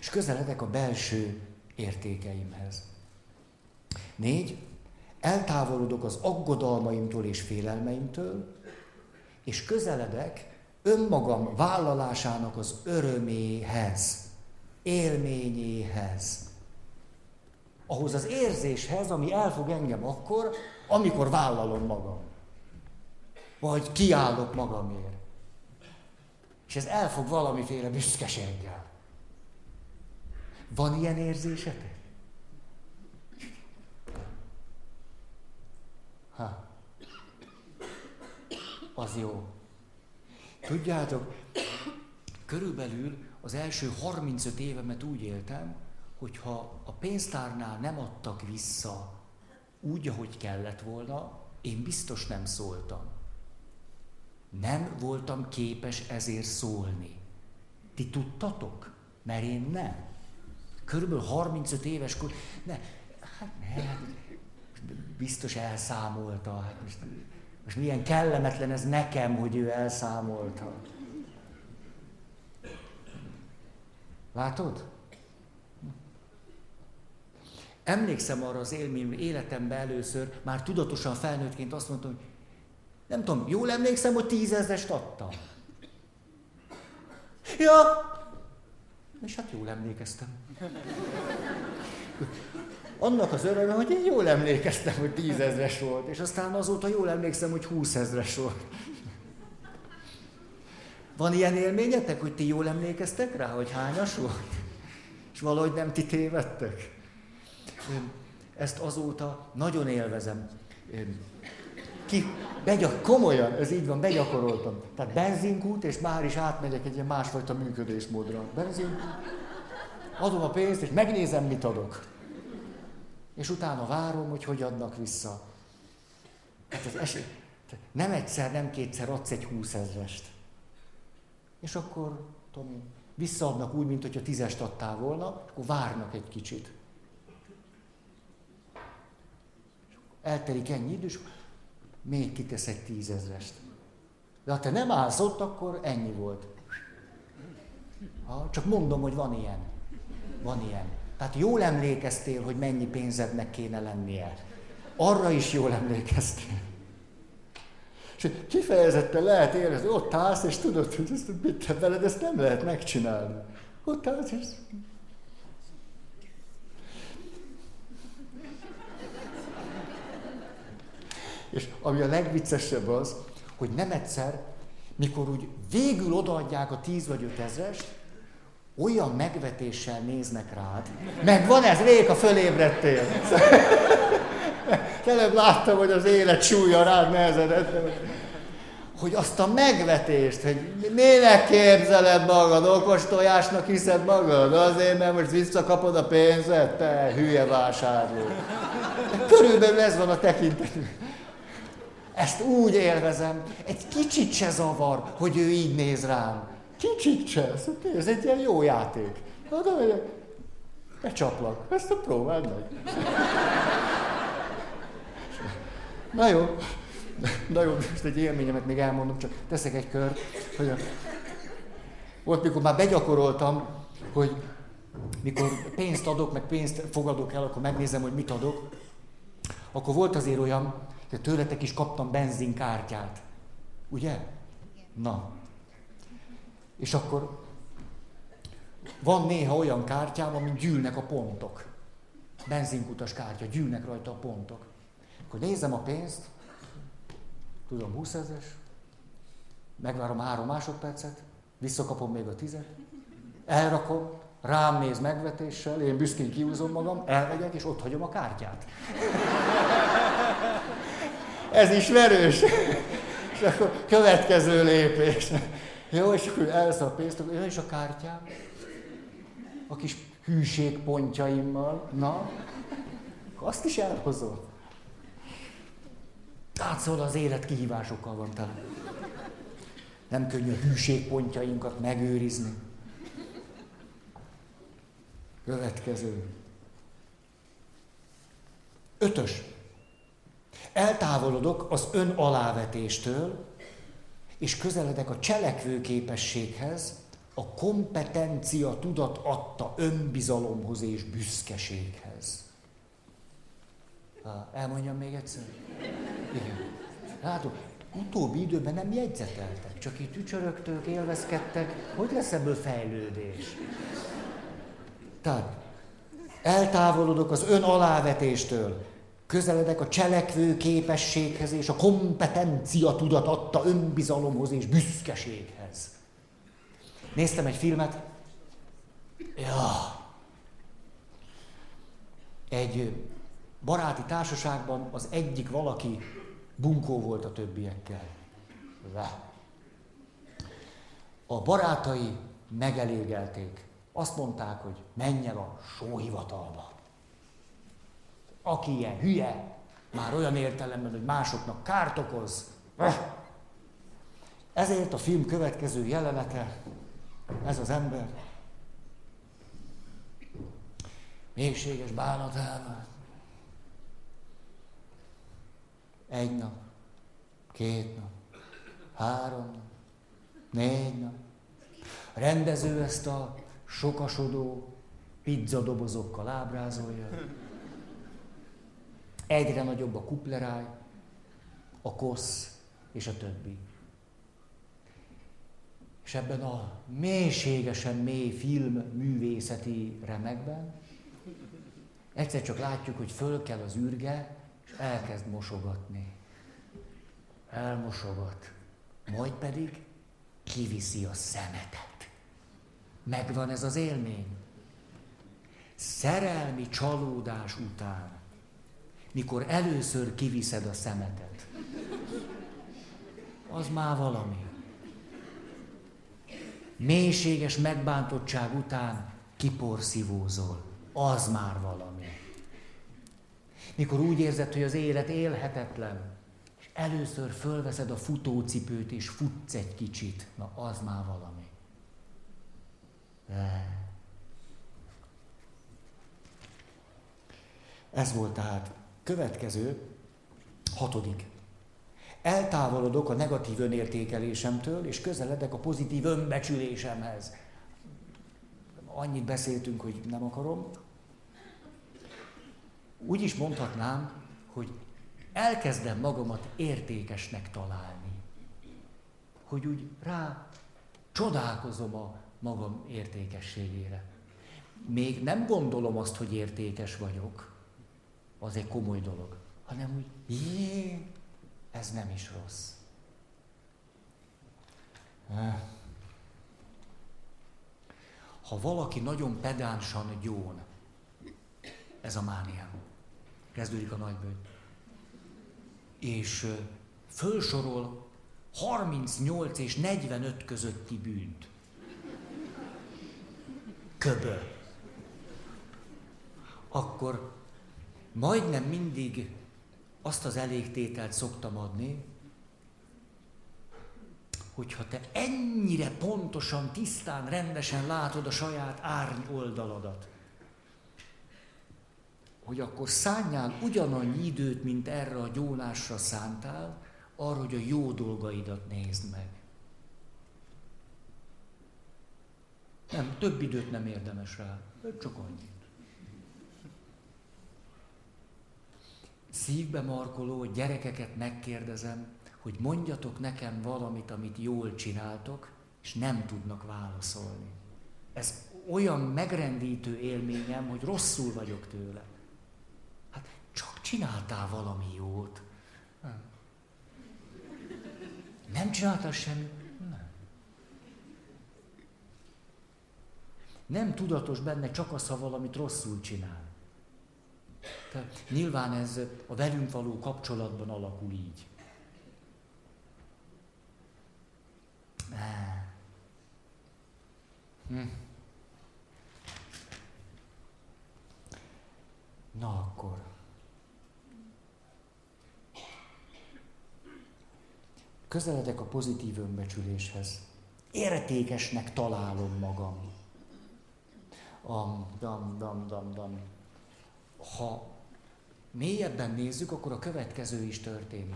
és közeledek a belső értékeimhez. Négy, eltávolodok az aggodalmaimtól és félelmeimtől, és közeledek önmagam vállalásának az öröméhez, élményéhez. Ahhoz az érzéshez, ami elfog engem akkor, amikor vállalom magam. Vagy kiállok magamért. És ez elfog valamiféle büszkeséggel. Van ilyen érzésetek? Ha. Az jó. Tudjátok, körülbelül az első 35 évemet úgy éltem, hogyha a pénztárnál nem adtak vissza úgy, ahogy kellett volna, én biztos nem szóltam. Nem voltam képes ezért szólni. Ti tudtatok? Mert én nem. Körülbelül 35 éves kor... Ne, hát ne, hát biztos elszámolta. Hát most, most milyen kellemetlen ez nekem, hogy ő elszámolta. Látod? Emlékszem arra az élmény, életemben először, már tudatosan felnőttként azt mondtam, hogy nem tudom, jól emlékszem, hogy tízezest adtam. Ja, és hát jól emlékeztem. Annak az öröme, hogy én jól emlékeztem, hogy tízezres volt, és aztán azóta jól emlékszem, hogy húszezres volt. Van ilyen élményetek, hogy ti jól emlékeztek rá, hogy hányas volt? És valahogy nem ti tévedtek? Ezt azóta nagyon élvezem. Ki, begyak, komolyan, ez így van, begyakoroltam. Tehát benzinkút, és már is átmegyek egy ilyen másfajta működésmódra. Benzinkút, adom a pénzt, és megnézem, mit adok. És utána várom, hogy hogy adnak vissza. Hát az esély, nem egyszer, nem kétszer adsz egy húszezrest. És akkor, tudom visszaadnak úgy, mint hogyha tízest adtál volna, akkor várnak egy kicsit. Eltelik ennyi idő, és még kitesz egy tízezrest. De ha te nem állsz ott, akkor ennyi volt. Ha, csak mondom, hogy van ilyen. Van ilyen. Tehát jól emlékeztél, hogy mennyi pénzednek kéne lennie. Arra is jól emlékeztél. És kifejezetten lehet érezni, ott állsz, és tudod, hogy ezt, mit te veled, ezt nem lehet megcsinálni. Ott állsz, és... És ami a legviccesebb az, hogy nem egyszer, mikor úgy végül odaadják a tíz vagy öt ezrest, olyan megvetéssel néznek rád. Meg van ez, Réka, fölébredtél. Előbb láttam, hogy az élet súlya rád nehezedett. hogy azt a megvetést, hogy minek képzeled magad, okos tojásnak hiszed magad, azért, mert most visszakapod a pénzet, te hülye vásárló. Körülbelül ez van a tekintetünk. Ezt úgy élvezem, egy kicsit se zavar, hogy ő így néz rám. Kicsit se, ez egy ilyen jó játék. Oda megyek, becsaplak, ezt a próbáld meg. Na jó, na jó, most egy élményemet még elmondom, csak teszek egy kör, hogy a... volt, mikor már begyakoroltam, hogy mikor pénzt adok, meg pénzt fogadok el, akkor megnézem, hogy mit adok. Akkor volt azért olyan, hogy tőletek is kaptam benzinkártyát. Ugye? Na. És akkor van néha olyan kártyám, amin gyűlnek a pontok. Benzinkutas kártya, gyűlnek rajta a pontok. Akkor nézem a pénzt, tudom, 20 ezes, megvárom három másodpercet, visszakapom még a tizet, elrakom, rám néz megvetéssel, én büszkén kiúzom magam, elmegyek, és ott hagyom a kártyát. Ez ismerős. És akkor következő lépés. Jó, és akkor elsz a pénzt, akkor és a kártyám. A kis hűségpontjaimmal. Na, azt is elhozom. Tehát szóval az élet kihívásokkal van tele. Nem könnyű a hűségpontjainkat megőrizni. Következő. Ötös. Eltávolodok az ön alávetéstől, és közeledek a cselekvőképességhez, a kompetencia tudat adta önbizalomhoz és büszkeséghez. Elmondjam még egyszer? Igen. Látod, utóbbi időben nem jegyzeteltek, csak itt ücsörögtök, élvezkedtek. Hogy lesz ebből fejlődés? Tehát eltávolodok az ön alávetéstől, közeledek a cselekvő képességhez és a kompetencia tudat adta önbizalomhoz és büszkeséghez. Néztem egy filmet, ja, egy baráti társaságban az egyik valaki bunkó volt a többiekkel. A barátai megelégelték. Azt mondták, hogy menjen a sóhivatalba. Aki ilyen hülye, már olyan értelemben, hogy másoknak kárt okoz. Ezért a film következő jelenete, ez az ember, mélységes bánatában. Egy nap, két nap, három nap, négy nap. A rendező ezt a sokasodó pizzadobozokkal ábrázolja. Egyre nagyobb a kupleráj, a kosz és a többi. És ebben a mélységesen mély film művészeti remekben egyszer csak látjuk, hogy föl kell az űrge, és elkezd mosogatni. Elmosogat. Majd pedig kiviszi a szemetet. Megvan ez az élmény. Szerelmi csalódás után mikor először kiviszed a szemetet. Az már valami. Mélységes megbántottság után kiporszívózol. Az már valami. Mikor úgy érzed, hogy az élet élhetetlen, és először fölveszed a futócipőt, és futsz egy kicsit, na az már valami. De. Ez volt tehát Következő, hatodik. Eltávolodok a negatív önértékelésemtől, és közeledek a pozitív önbecsülésemhez. Annyit beszéltünk, hogy nem akarom. Úgy is mondhatnám, hogy elkezdem magamat értékesnek találni. Hogy úgy rá csodálkozom a magam értékességére. Még nem gondolom azt, hogy értékes vagyok, az egy komoly dolog, hanem úgy, jé, ez nem is rossz. Ha valaki nagyon pedánsan gyón, ez a mániám, kezdődik a nagybőt, és fölsorol 38 és 45 közötti bűnt. Köböl. Akkor majdnem mindig azt az elégtételt szoktam adni, hogyha te ennyire pontosan, tisztán, rendesen látod a saját árny oldaladat, hogy akkor szálljál ugyanannyi időt, mint erre a gyónásra szántál, arra, hogy a jó dolgaidat nézd meg. Nem, több időt nem érdemes rá, csak annyit. Szívbe markoló gyerekeket megkérdezem, hogy mondjatok nekem valamit, amit jól csináltok, és nem tudnak válaszolni. Ez olyan megrendítő élményem, hogy rosszul vagyok tőle. Hát csak csináltál valami jót. Nem. Nem csináltál semmit? Nem. Nem tudatos benne csak az, ha valamit rosszul csinál. Tehát nyilván ez a velünk való kapcsolatban alakul így. Hm. Na akkor. Közeledek a pozitív önbecsüléshez. Értékesnek találom magam. Am, dam, dam, dam, dam. Ha mélyebben nézzük, akkor a következő is történik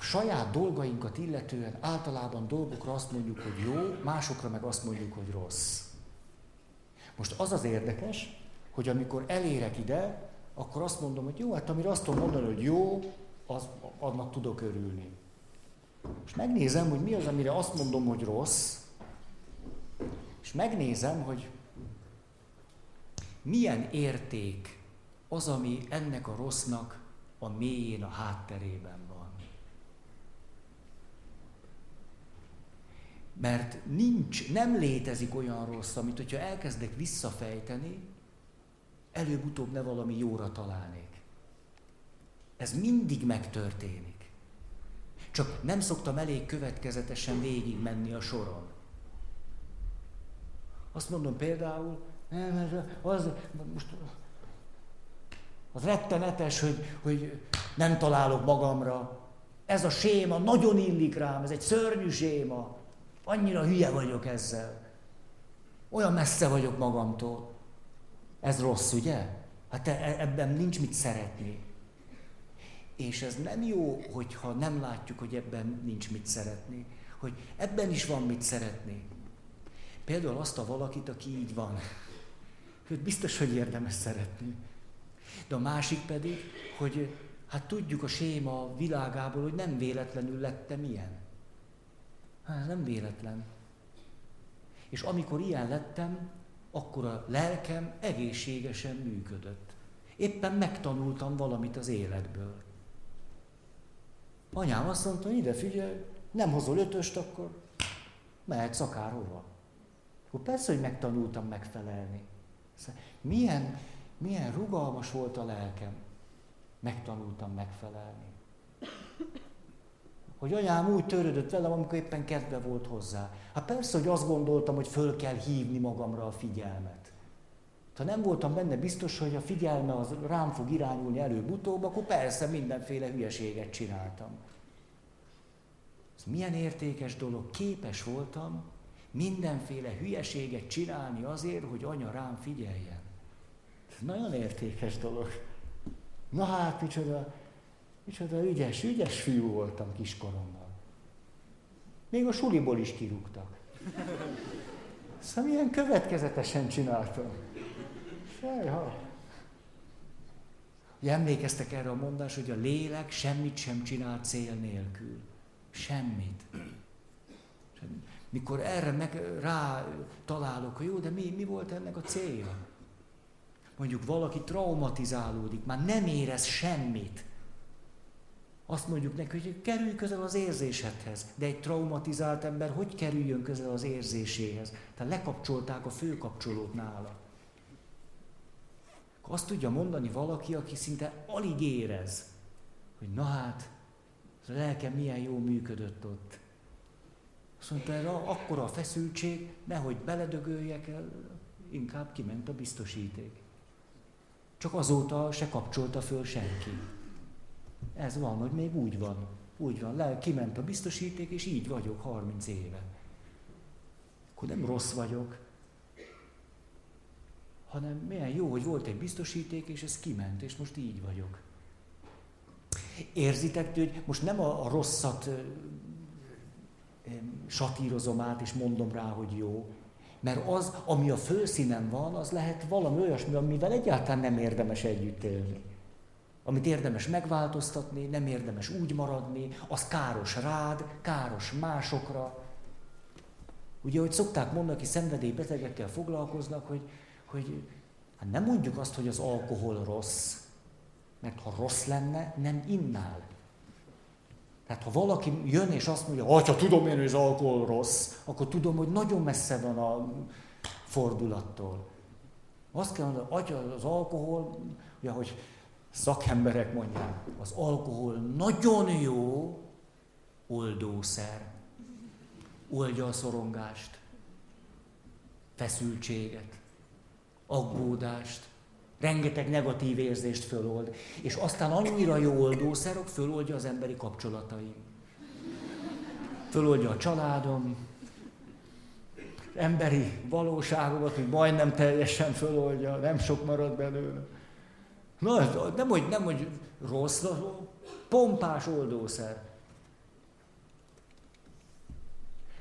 a saját dolgainkat illetően általában dolgokra azt mondjuk, hogy jó, másokra meg azt mondjuk, hogy rossz. Most az az érdekes, hogy amikor elérek ide, akkor azt mondom, hogy jó, hát amire azt tudom mondani, hogy jó, az, annak tudok örülni. És megnézem, hogy mi az, amire azt mondom, hogy rossz, és megnézem, hogy milyen érték az, ami ennek a rossznak a mélyén, a hátterében van. Mert nincs, nem létezik olyan rossz, amit hogyha elkezdek visszafejteni, előbb-utóbb ne valami jóra találnék. Ez mindig megtörténik. Csak nem szoktam elég következetesen végigmenni a soron. Azt mondom például, nem, az, most, az rettenetes, hogy, hogy nem találok magamra. Ez a séma nagyon illik rám, ez egy szörnyű séma. Annyira hülye vagyok ezzel. Olyan messze vagyok magamtól. Ez rossz, ugye? Hát e, ebben nincs mit szeretni. És ez nem jó, hogyha nem látjuk, hogy ebben nincs mit szeretni. Hogy ebben is van mit szeretni. Például azt a valakit, aki így van. Őt biztos, hogy érdemes szeretni. De a másik pedig, hogy hát tudjuk a séma világából, hogy nem véletlenül lettem ilyen. Hát nem véletlen. És amikor ilyen lettem, akkor a lelkem egészségesen működött. Éppen megtanultam valamit az életből. Anyám azt mondta, ide figyelj, nem hozol ötöst, akkor mehetsz akárhova. Akkor persze, hogy megtanultam megfelelni. Szóval milyen, milyen rugalmas volt a lelkem. Megtanultam megfelelni hogy anyám úgy törődött velem, amikor éppen kedve volt hozzá. Hát persze, hogy azt gondoltam, hogy föl kell hívni magamra a figyelmet. Ha nem voltam benne biztos, hogy a figyelme az rám fog irányulni előbb-utóbb, akkor persze mindenféle hülyeséget csináltam. Ez milyen értékes dolog, képes voltam mindenféle hülyeséget csinálni azért, hogy anya rám figyeljen. Ez nagyon értékes dolog. Na hát, micsoda Micsoda ügyes, ügyes fiú voltam kiskoromban. Még a suliból is kirúgtak. Szóval milyen következetesen csináltam. Sejha. Ugye emlékeztek erre a mondás, hogy a lélek semmit sem csinál cél nélkül. Semmit. Mikor erre meg rá találok, hogy jó, de mi, mi volt ennek a célja? Mondjuk valaki traumatizálódik, már nem érez semmit. Azt mondjuk neki, hogy kerülj közel az érzésedhez. De egy traumatizált ember hogy kerüljön közel az érzéséhez? Tehát lekapcsolták a főkapcsolót nála. Azt tudja mondani valaki, aki szinte alig érez, hogy na hát, A lelkem milyen jó működött ott. Azt mondta, erre akkora a feszültség, nehogy beledögöljek el, inkább kiment a biztosíték. Csak azóta se kapcsolta föl senki. Ez van, hogy még úgy van. Úgy van, le, kiment a biztosíték, és így vagyok 30 éve. Akkor nem rossz vagyok, hanem milyen jó, hogy volt egy biztosíték, és ez kiment, és most így vagyok. Érzitek, hogy most nem a, a rosszat satírozom át, és mondom rá, hogy jó, mert az, ami a főszínen van, az lehet valami olyasmi, amivel egyáltalán nem érdemes együtt élni. Amit érdemes megváltoztatni, nem érdemes úgy maradni, az káros rád, káros másokra. Ugye, hogy szokták mondani, aki szenvedélybetegekkel foglalkoznak, hogy, hogy hát nem mondjuk azt, hogy az alkohol rossz, mert ha rossz lenne, nem innál. Tehát ha valaki jön és azt mondja, hogy ha tudom én, hogy az alkohol rossz, akkor tudom, hogy nagyon messze van a fordulattól. Azt kell mondani, atya, az alkohol, ugye, hogy szakemberek mondják, az alkohol nagyon jó oldószer. Oldja a szorongást, feszültséget, aggódást, rengeteg negatív érzést fölold, és aztán annyira jó oldószer, hogy föloldja az emberi kapcsolataim. Föloldja a családom, emberi valóságomat, hogy majdnem teljesen föloldja, nem sok marad belőle. Na, nem hogy, nem, hogy rossz, pompás oldószer.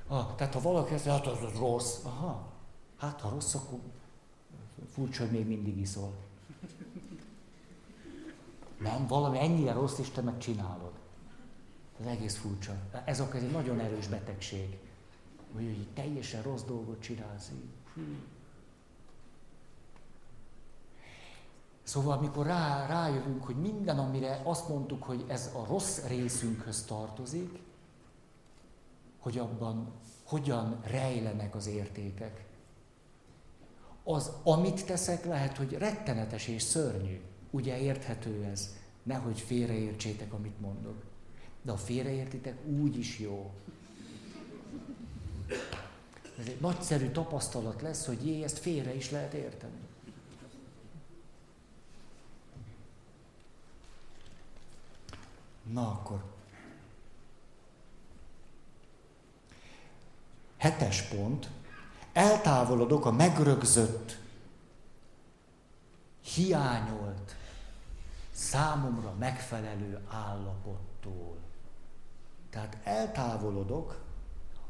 Ah, tehát ha valaki ezt hát az, az rossz, aha, hát ha rossz, akkor furcsa, hogy még mindig iszol. Nem, valami ennyire rossz, és te megcsinálod. Ez egész furcsa. Ez akkor egy nagyon erős betegség. Hogy, hogy teljesen rossz dolgot csinálsz. Szóval, amikor rá, rájövünk, hogy minden, amire azt mondtuk, hogy ez a rossz részünkhöz tartozik, hogy abban hogyan rejlenek az értékek. Az, amit teszek, lehet, hogy rettenetes és szörnyű. Ugye érthető ez? Nehogy félreértsétek, amit mondok. De ha félreértitek, úgy is jó. Ez egy nagyszerű tapasztalat lesz, hogy jé, ezt félre is lehet érteni. Na akkor. Hetes pont. Eltávolodok a megrögzött, hiányolt, számomra megfelelő állapottól. Tehát eltávolodok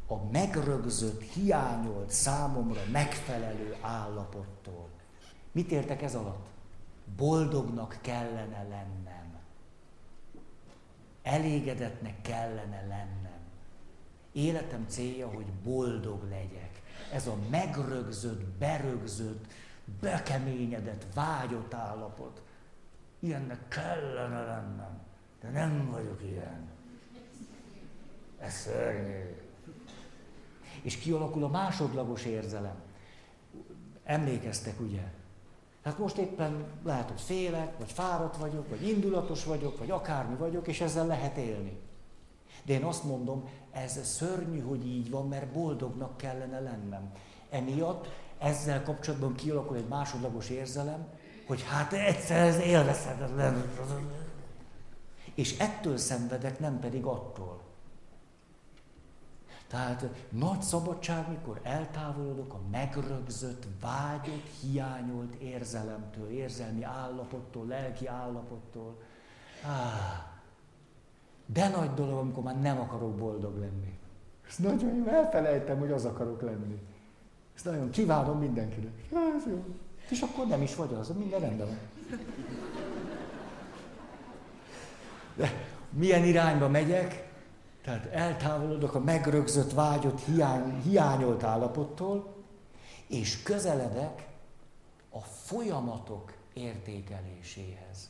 a megrögzött, hiányolt, számomra megfelelő állapottól. Mit értek ez alatt? Boldognak kellene lennem. Elégedetnek kellene lennem. Életem célja, hogy boldog legyek. Ez a megrögzött, berögzött, bekeményedett, vágyott állapot. Ilyennek kellene lennem, de nem vagyok ilyen. Ez szörnyű. És kialakul a másodlagos érzelem. Emlékeztek, ugye? Hát most éppen lehet, hogy félek, vagy fáradt vagyok, vagy indulatos vagyok, vagy akármi vagyok, és ezzel lehet élni. De én azt mondom, ez szörnyű, hogy így van, mert boldognak kellene lennem. Emiatt ezzel kapcsolatban kialakul egy másodlagos érzelem, hogy hát egyszer ez élvezhetetlen. És ettől szenvedek, nem pedig attól. Tehát nagy szabadság, mikor eltávolodok a megrögzött, vágyott, hiányolt érzelemtől, érzelmi állapottól, lelki állapottól. De nagy dolog, amikor már nem akarok boldog lenni. Ez nagyon elfelejtem, hogy az akarok lenni. Ezt nagyon kívánom mindenkinek. Ez jó. És akkor nem is vagy az, minden rendben van. De milyen irányba megyek? Tehát eltávolodok a megrögzött, vágyott, hiány, hiányolt állapottól, és közeledek a folyamatok értékeléséhez.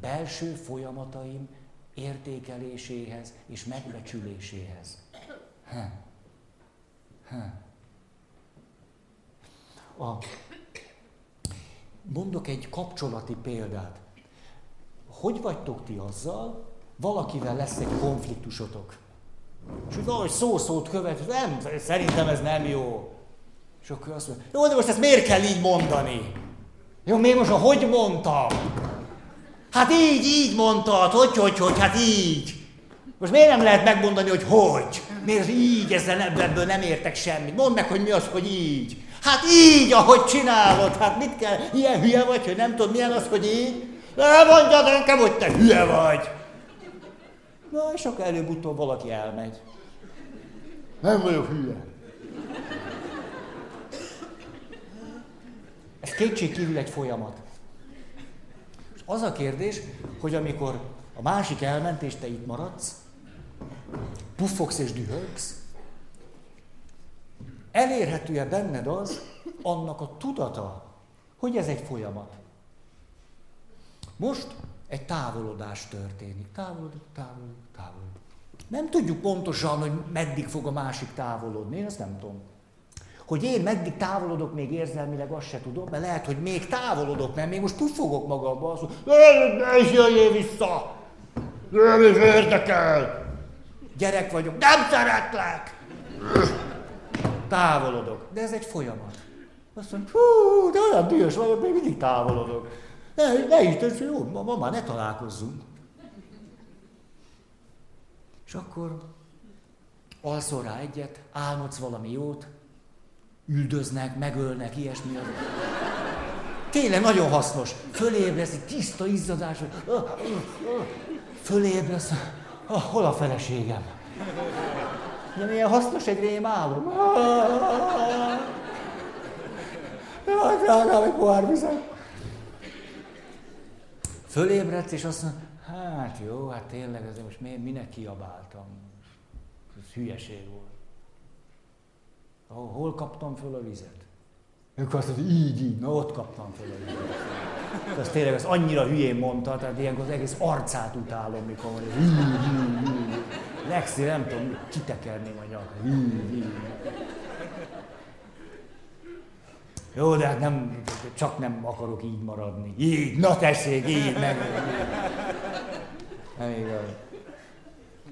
Belső folyamataim értékeléséhez és megbecsüléséhez. Ha. Ha. A, mondok egy kapcsolati példát. Hogy vagytok ti azzal, valakivel lesz egy konfliktusotok. És hogy valahogy szó-szót követ, nem, szerintem ez nem jó. És akkor azt mondja, jó, de most ezt miért kell így mondani? Jó, miért most hogy mondtam? Hát így, így mondtad, hogy, hogy, hogy, hát így. Most miért nem lehet megmondani, hogy hogy? Miért így, ezzel ebből nem értek semmit. Mondd meg, hogy mi az, hogy így. Hát így, ahogy csinálod, hát mit kell, ilyen hülye vagy, hogy nem tudod, milyen az, hogy így? Ne mondjad nekem, hogy te hülye vagy. Na, és akkor előbb-utóbb valaki elmegy. Nem vagyok hülye. Ez kétségkívül egy folyamat. És az a kérdés, hogy amikor a másik elment, és te itt maradsz, puffogsz és dühögsz, elérhető-e benned az, annak a tudata, hogy ez egy folyamat. Most egy távolodás történik. Távolodik, távolodik, távolodik. Nem tudjuk pontosan, hogy meddig fog a másik távolodni, én azt nem tudom. Hogy én meddig távolodok még érzelmileg, azt se tudom, mert lehet, hogy még távolodok, mert még most puffogok magamba, azt mondom, is jöjjél vissza! Nem is érdekel! Gyerek vagyok, nem szeretlek! Távolodok. De ez egy folyamat. Azt mondom, hú, de olyan dühös vagyok, még mindig távolodok. Ne, ne is, tesz, jó, ma, ma már ne találkozzunk. És akkor alszol rá egyet, álmodsz valami jót, üldöznek, megölnek, ilyesmi. Az. Tényleg nagyon hasznos. Fölébresz, egy tiszta izzadás, fölébresz, ah, hol a feleségem? De milyen hasznos egy rém álom. Jaj, drágám, egy pohár vizet. Fölébredsz, és azt mondod, hát jó, hát tényleg, ezért most minek kiabáltam? Ez hülyeség volt. Hol kaptam föl a vizet? Ők azt mondja, így, így, na ott kaptam föl a vizet. Az tényleg az annyira hülyén mondta, tehát ilyenkor az egész arcát utálom, mikor mondja, így, így, így. Lexi, nem tudom, kitekerném a nyak. Jó, de hát nem, csak nem akarok így maradni. Így, na tessék, így, meg. Nem igaz.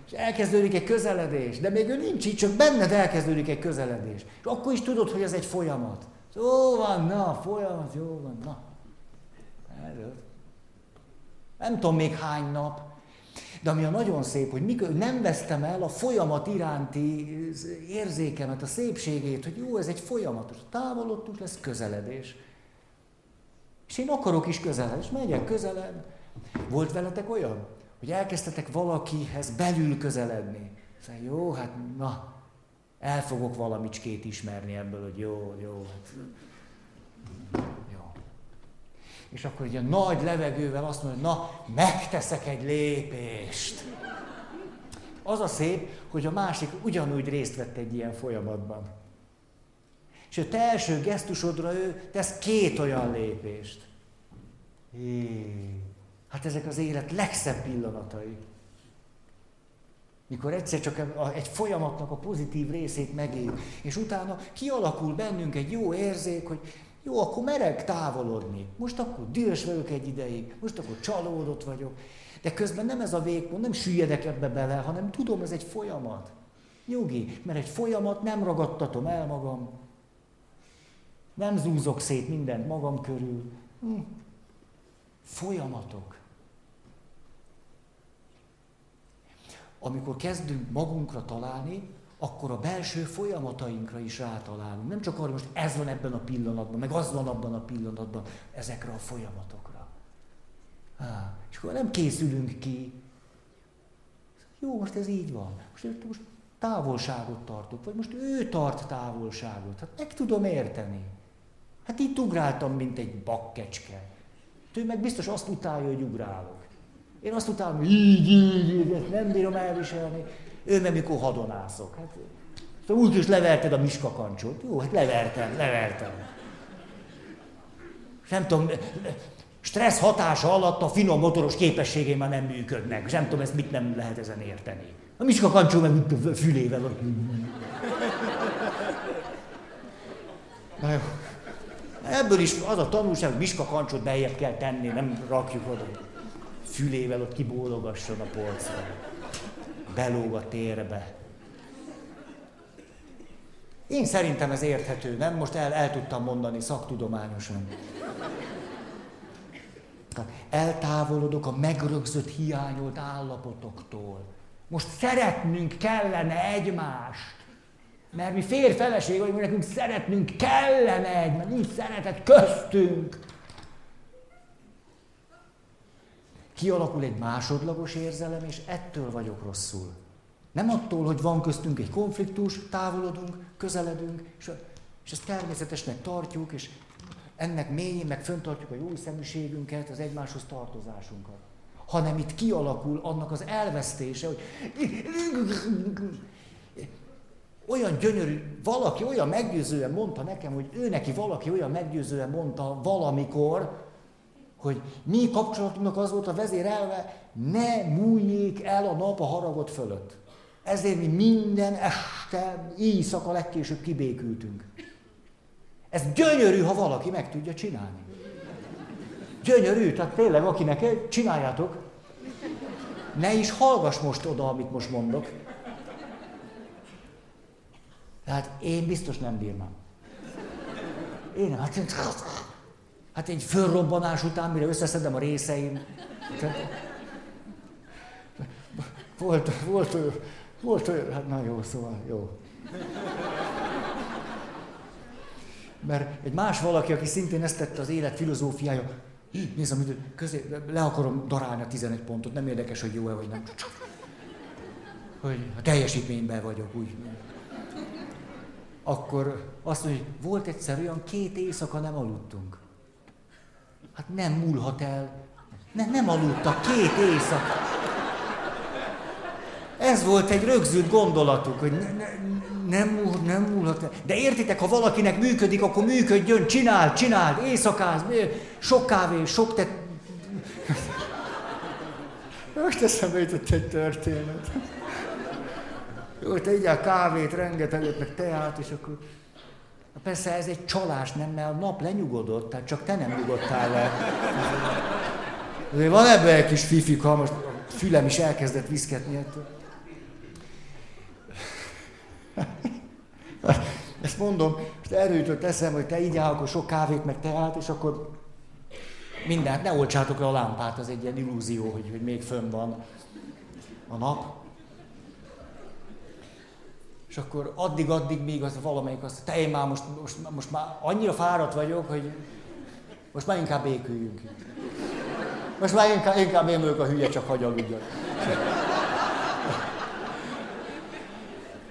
És elkezdődik egy közeledés, de még ő nincs így, csak benned elkezdődik egy közeledés. És akkor is tudod, hogy ez egy folyamat. Jó van, na, folyamat, jó van, na. Nem tudom még hány nap, de ami a nagyon szép, hogy mikor nem vesztem el a folyamat iránti érzékemet, a szépségét, hogy jó, ez egy folyamatos. Távolodtunk, lesz közeledés. És én akarok is közeledni, és megyek közelebb. Volt veletek olyan, hogy elkezdtetek valakihez belül közeledni. Szóval jó, hát na, el fogok valamicskét ismerni ebből, hogy jó, jó. Hát. És akkor egy nagy levegővel azt mondja, na, megteszek egy lépést. Az a szép, hogy a másik ugyanúgy részt vett egy ilyen folyamatban. És a te első gesztusodra ő tesz két olyan lépést. Hé, hát ezek az élet legszebb pillanatai. Mikor egyszer csak egy folyamatnak a pozitív részét megél, és utána kialakul bennünk egy jó érzék, hogy jó, akkor merek távolodni. Most akkor dühös vagyok egy ideig, most akkor csalódott vagyok. De közben nem ez a végpont, nem süllyedek ebbe bele, hanem tudom, ez egy folyamat. Nyugi, mert egy folyamat, nem ragadtatom el magam. Nem zúzok szét mindent magam körül. Hm. Folyamatok. Amikor kezdünk magunkra találni, akkor a belső folyamatainkra is rátalálunk. Nem csak arra, most ez van ebben a pillanatban, meg az van abban a pillanatban, ezekre a folyamatokra. Há, és akkor nem készülünk ki. Jó, most ez így van. Most, most távolságot tartok, vagy most ő tart távolságot. Hát meg tudom érteni. Hát itt ugráltam, mint egy bakkecske. Ő meg biztos azt utálja, hogy ugrálok. Én azt utálom, hogy így, így, így, ezt nem bírom elviselni. Ő meg mikor hadonászok. Hát, úgy is leverted a miskakancsot. Jó, hát levertem, levertem. Nem tudom, stressz hatása alatt a finom motoros képességé már nem működnek. És nem tudom, ezt mit nem lehet ezen érteni. A miskakancsó meg a fülével. Na jó. Ebből is az a tanulság, hogy miskakancsot beljebb kell tenni, nem rakjuk oda. fülével ott kibólogasson a polcra. Belóg a térbe. Én szerintem ez érthető, nem? Most el, el tudtam mondani szaktudományosan. Eltávolodok a megrögzött, hiányolt állapotoktól. Most szeretnünk kellene egymást. Mert mi férfeleség vagyunk, nekünk szeretnünk kellene egy, mert nincs szeretet köztünk. Kialakul egy másodlagos érzelem, és ettől vagyok rosszul. Nem attól, hogy van köztünk egy konfliktus, távolodunk, közeledünk, és, és ezt természetesnek tartjuk, és ennek mélyén meg föntartjuk a jó szeműségünket, az egymáshoz tartozásunkat. Hanem itt kialakul annak az elvesztése, hogy olyan gyönyörű, valaki olyan meggyőzően mondta nekem, hogy ő neki valaki olyan meggyőzően mondta valamikor, hogy mi kapcsolatunknak az volt a vezérelve, ne múljék el a nap a haragot fölött. Ezért mi minden este, éjszaka legkésőbb kibékültünk. Ez gyönyörű, ha valaki meg tudja csinálni. Gyönyörű, tehát tényleg, akinek csináljátok. Ne is hallgass most oda, amit most mondok. Tehát én biztos nem bírnám. Én, hát, hát egy fölrobbanás után, mire összeszedem a részeim. Volt, volt, volt olyan, hát na jó, szóval jó. Mert egy más valaki, aki szintén ezt tette az élet filozófiája, nézd, amit közé, le akarom darálni a 11 pontot, nem érdekes, hogy jó-e vagy nem. Hogy a teljesítményben vagyok, úgy akkor azt mondja, hogy volt egyszer olyan két éjszaka nem aludtunk. Hát nem múlhat el. Ne, nem aludtak két éjszaka. Ez volt egy rögzült gondolatuk, hogy ne, ne, nem, múl, nem múlhat el. De értitek, ha valakinek működik, akkor működjön, csináld, csináld, éjszakáz, sok kávé, sok te... Most eszembe jutott egy történet. Jó, te igyál kávét, rengeteget, meg teát, és akkor... Persze ez egy csalás, nem, mert a nap lenyugodott, tehát csak te nem nyugodtál le. Azért van ebben egy kis fifika, most a fülem is elkezdett viszketni ettől. Ezt mondom, most jutott eszem, hogy te így áll, akkor sok kávét, meg teát, és akkor mindent, ne olcsátok le a lámpát, az egy ilyen illúzió, hogy, hogy még fönn van a nap. És akkor addig-addig még az valamelyik azt, te én már most, most, most már annyira fáradt vagyok, hogy most már inkább béküljünk. Most már inkább, inkább én vagyok a hülye, csak hagy aludjon.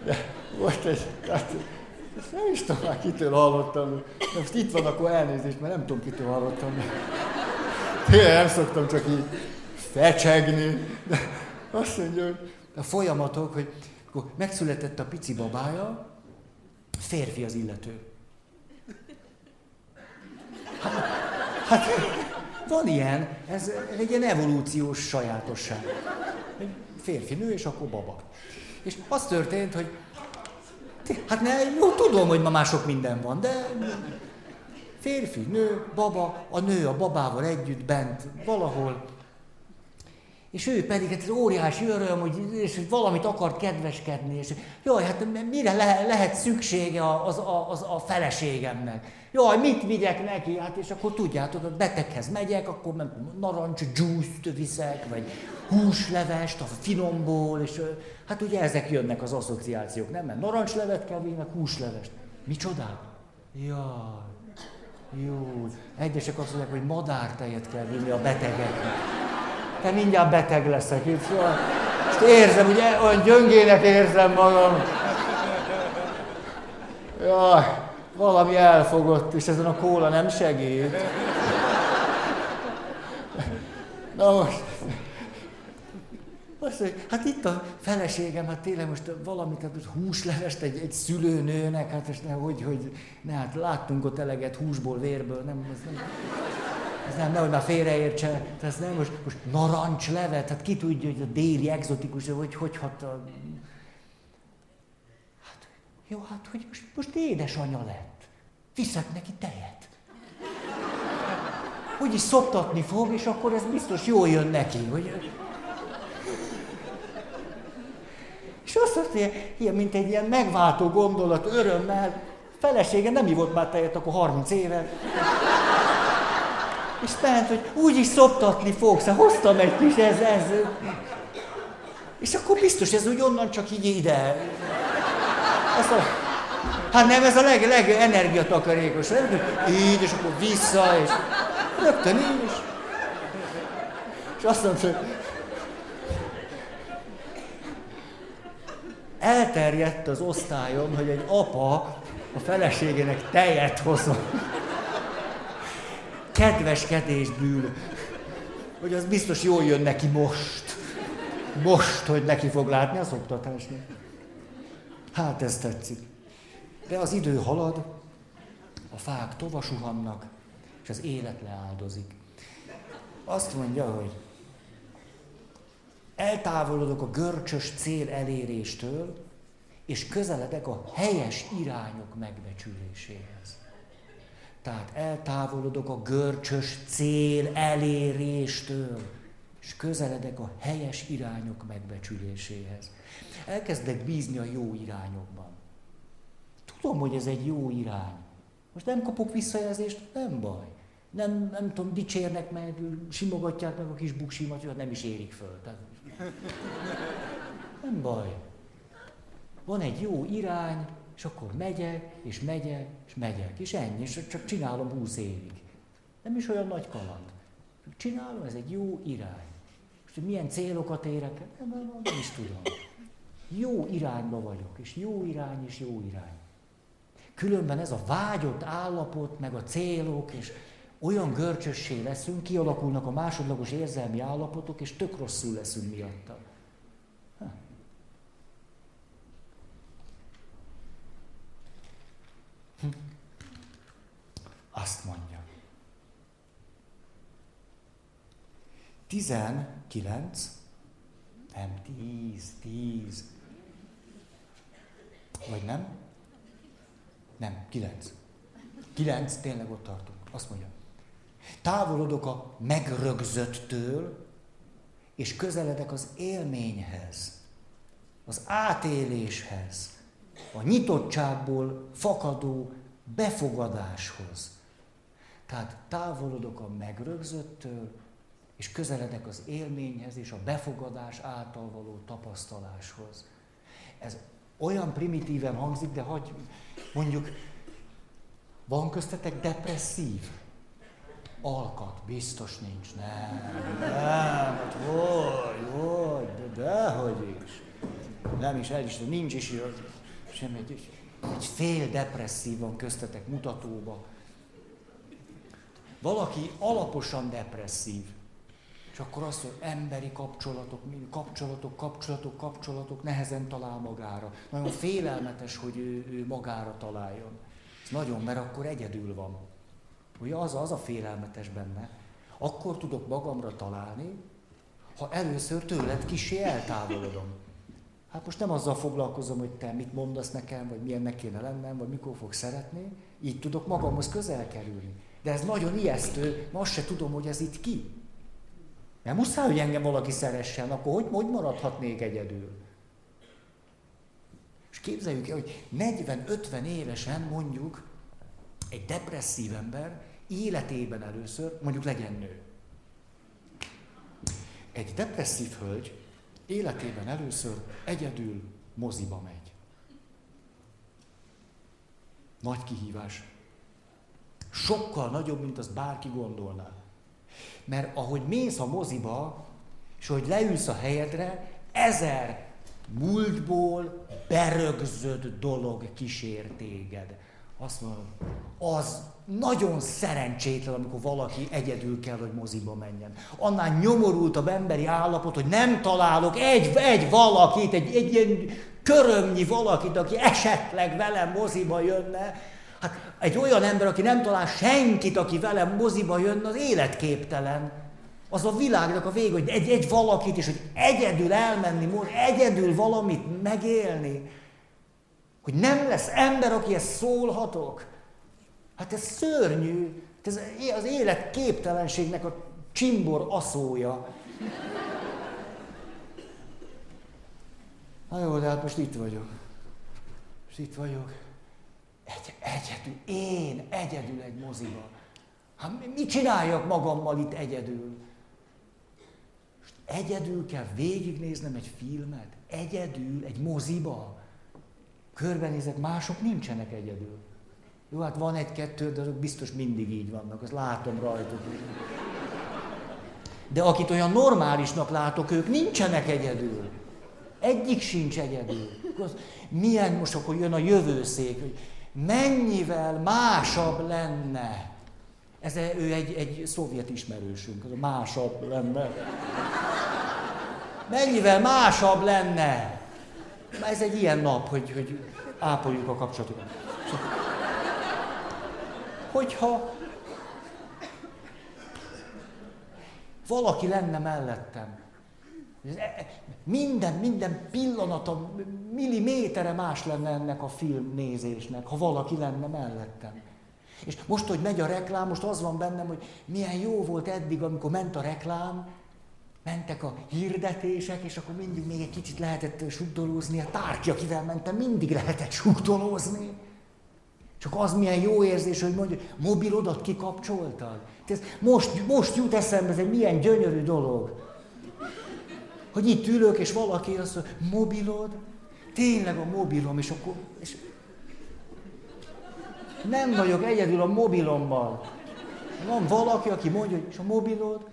De most egy, tehát, ezt nem is tudom már kitől hallottam. De most itt van, akkor elnézést, mert nem tudom kitől hallottam. Tényleg nem szoktam csak így fecsegni. De azt mondja, hogy a folyamatok, hogy akkor megszületett a pici babája, férfi az illető. Hát, hát van ilyen, ez egy ilyen evolúciós sajátosság. Egy férfi, nő, és akkor baba. És az történt, hogy hát ne, jó, tudom, hogy ma már sok minden van, de férfi, nő, baba, a nő a babával együtt bent valahol és ő pedig hát ez óriási öröm, hogy, és hogy valamit akar kedveskedni, és jaj, hát mire le, lehet szüksége az, az, a feleségemnek? Jaj, mit vigyek neki? Hát és akkor tudjátok, a beteghez megyek, akkor narancs juice viszek, vagy húslevest a finomból, és hát ugye ezek jönnek az asszociációk, nem? Mert narancslevet kell vinni, húslevest. Micsodák? Jaj, jó. Egyesek azt mondják, hogy madártejet kell vinni a betegeknek te mindjárt beteg leszek. Itt, most érzem, ugye olyan gyöngének érzem magam. Jaj, valami elfogott, és ezen a kóla nem segít. Na most, azt mondja, hát itt a feleségem, hát tényleg most valamit, hát most húslevest egy, egy szülőnőnek, hát és ne, hogy, hogy, ne, hát láttunk ott eleget húsból, vérből, nem, ez nem ez nem, nehogy már félreértse, ez nem, most, most narancslevet, hát ki tudja, hogy a déli egzotikus, hogy hogy hat a... Hát, jó, hát, hogy most, most édesanyja lett. Viszek neki tejet. úgyis szoptatni fog, és akkor ez biztos jól jön neki. Hogy... És azt mondta, ilyen, mint egy ilyen megváltó gondolat, örömmel, felesége nem ivott már tejet, akkor 30 éve. És ment, hogy úgyis szoptatni fogsz, hát hoztam egy kis ez, ez. És akkor biztos ez úgy onnan csak így ide. Azt a, hát nem, ez a leg, leg energiatakarékos. Így, és akkor vissza, és rögtön így is. És azt mondta, hogy elterjedt az osztályon, hogy egy apa a feleségének tejet hozom kedveskedésből, hogy az biztos jól jön neki most. Most, hogy neki fog látni az oktatásnak. Hát ez tetszik. De az idő halad, a fák tovasuhannak, és az élet leáldozik. Azt mondja, hogy eltávolodok a görcsös cél eléréstől, és közeledek a helyes irányok megbecsüléséhez. Tehát eltávolodok a görcsös cél eléréstől, és közeledek a helyes irányok megbecsüléséhez. Elkezdek bízni a jó irányokban. Tudom, hogy ez egy jó irány. Most nem kapok visszajelzést, nem baj. Nem, nem tudom, dicsérnek meg, simogatják meg a kis buksimat, hogy nem is érik föl. Tehát... Nem baj. Van egy jó irány, és akkor megyek, és megyek, és megyek, és ennyi, és csak csinálom húsz évig. Nem is olyan nagy kaland. Csinálom, ez egy jó irány. És hogy milyen célokat érek nem, nem, nem is tudom. Jó irányba vagyok, és jó irány, és jó irány. Különben ez a vágyott állapot, meg a célok, és olyan görcsössé leszünk, kialakulnak a másodlagos érzelmi állapotok, és tök rosszul leszünk miatta. Azt mondja. 19, nem, 10, 10, vagy nem? Nem, 9. 9, tényleg ott tartunk. Azt mondja. Távolodok a megrögzöttől, és közeledek az élményhez, az átéléshez, a nyitottságból fakadó befogadáshoz. Tehát távolodok a megrögzöttől, és közeledek az élményhez és a befogadás által való tapasztaláshoz. Ez olyan primitíven hangzik, de hogy mondjuk, van köztetek depresszív? Alkat, biztos nincs, nem, nem, hát hogy, hogy, de dehogy is. Nem is, el is, nincs is, sem egy, egy fél depresszív van köztetek mutatóba. Valaki alaposan depresszív, és akkor azt mondja, emberi kapcsolatok, kapcsolatok, kapcsolatok, kapcsolatok, nehezen talál magára. Nagyon félelmetes, hogy ő, ő magára találjon. Ez nagyon, mert akkor egyedül van. Ugye az, az a félelmetes benne. Akkor tudok magamra találni, ha először tőled kisé eltávolodom. Hát most nem azzal foglalkozom, hogy te mit mondasz nekem, vagy milyennek kéne lennem, vagy mikor fog szeretni, így tudok magamhoz közel kerülni. De ez nagyon ijesztő, ma azt se tudom, hogy ez itt ki. Nem muszáj, hogy engem valaki szeressen, akkor hogy, hogy maradhatnék egyedül? És képzeljük el, hogy 40-50 évesen mondjuk egy depresszív ember életében először, mondjuk legyen nő. Egy depresszív hölgy életében először egyedül moziba megy. Nagy kihívás. Sokkal nagyobb, mint az bárki gondolná. Mert ahogy mész a moziba, és hogy leülsz a helyedre, ezer múltból berögzött dolog kísér téged. Azt mondom, az nagyon szerencsétlen, amikor valaki egyedül kell, hogy moziba menjen. Annál nyomorultabb emberi állapot, hogy nem találok egy, egy valakit, egy, egy ilyen körömnyi valakit, aki esetleg velem moziba jönne. Hát egy olyan ember, aki nem talál senkit, aki velem moziba jönne, az életképtelen. Az a világnak a vége, hogy egy, egy valakit, és hogy egyedül elmenni, egyedül valamit megélni. Hogy nem lesz ember, akihez szólhatok. Hát ez szörnyű, Ez az élet képtelenségnek a csimbor aszója. Na jó, de hát most itt vagyok. Most itt vagyok. Egy, egyedül, én egyedül egy moziba. Hát mit csináljak magammal itt egyedül? Most egyedül kell végignéznem egy filmet? Egyedül, egy moziba? Körbenézek, mások nincsenek egyedül. Jó, hát van egy-kettő, de azok biztos mindig így vannak, azt látom rajtuk. De akit olyan normálisnak látok, ők nincsenek egyedül. Egyik sincs egyedül. Milyen most akkor jön a jövőszék, hogy mennyivel másabb lenne. Ez ő egy, egy szovjet ismerősünk, az másabb lenne. Mennyivel másabb lenne. Ez egy ilyen nap, hogy, hogy ápoljuk a kapcsolatokat. Hogyha valaki lenne mellettem, minden, minden pillanata, millimétere más lenne ennek a filmnézésnek, ha valaki lenne mellettem. És most, hogy megy a reklám, most az van bennem, hogy milyen jó volt eddig, amikor ment a reklám, mentek a hirdetések, és akkor mindig még egy kicsit lehetett sugdolózni, a tárgya, akivel mentem, mindig lehetett sugdolózni. Csak az milyen jó érzés, hogy mondja, mobilodat kikapcsoltad. Ez most, most jut eszembe, ez egy milyen gyönyörű dolog. Hogy itt ülök, és valaki azt mondja, mobilod, tényleg a mobilom, és akkor... És nem vagyok egyedül a mobilommal. Van valaki, aki mondja, hogy és a mobilod,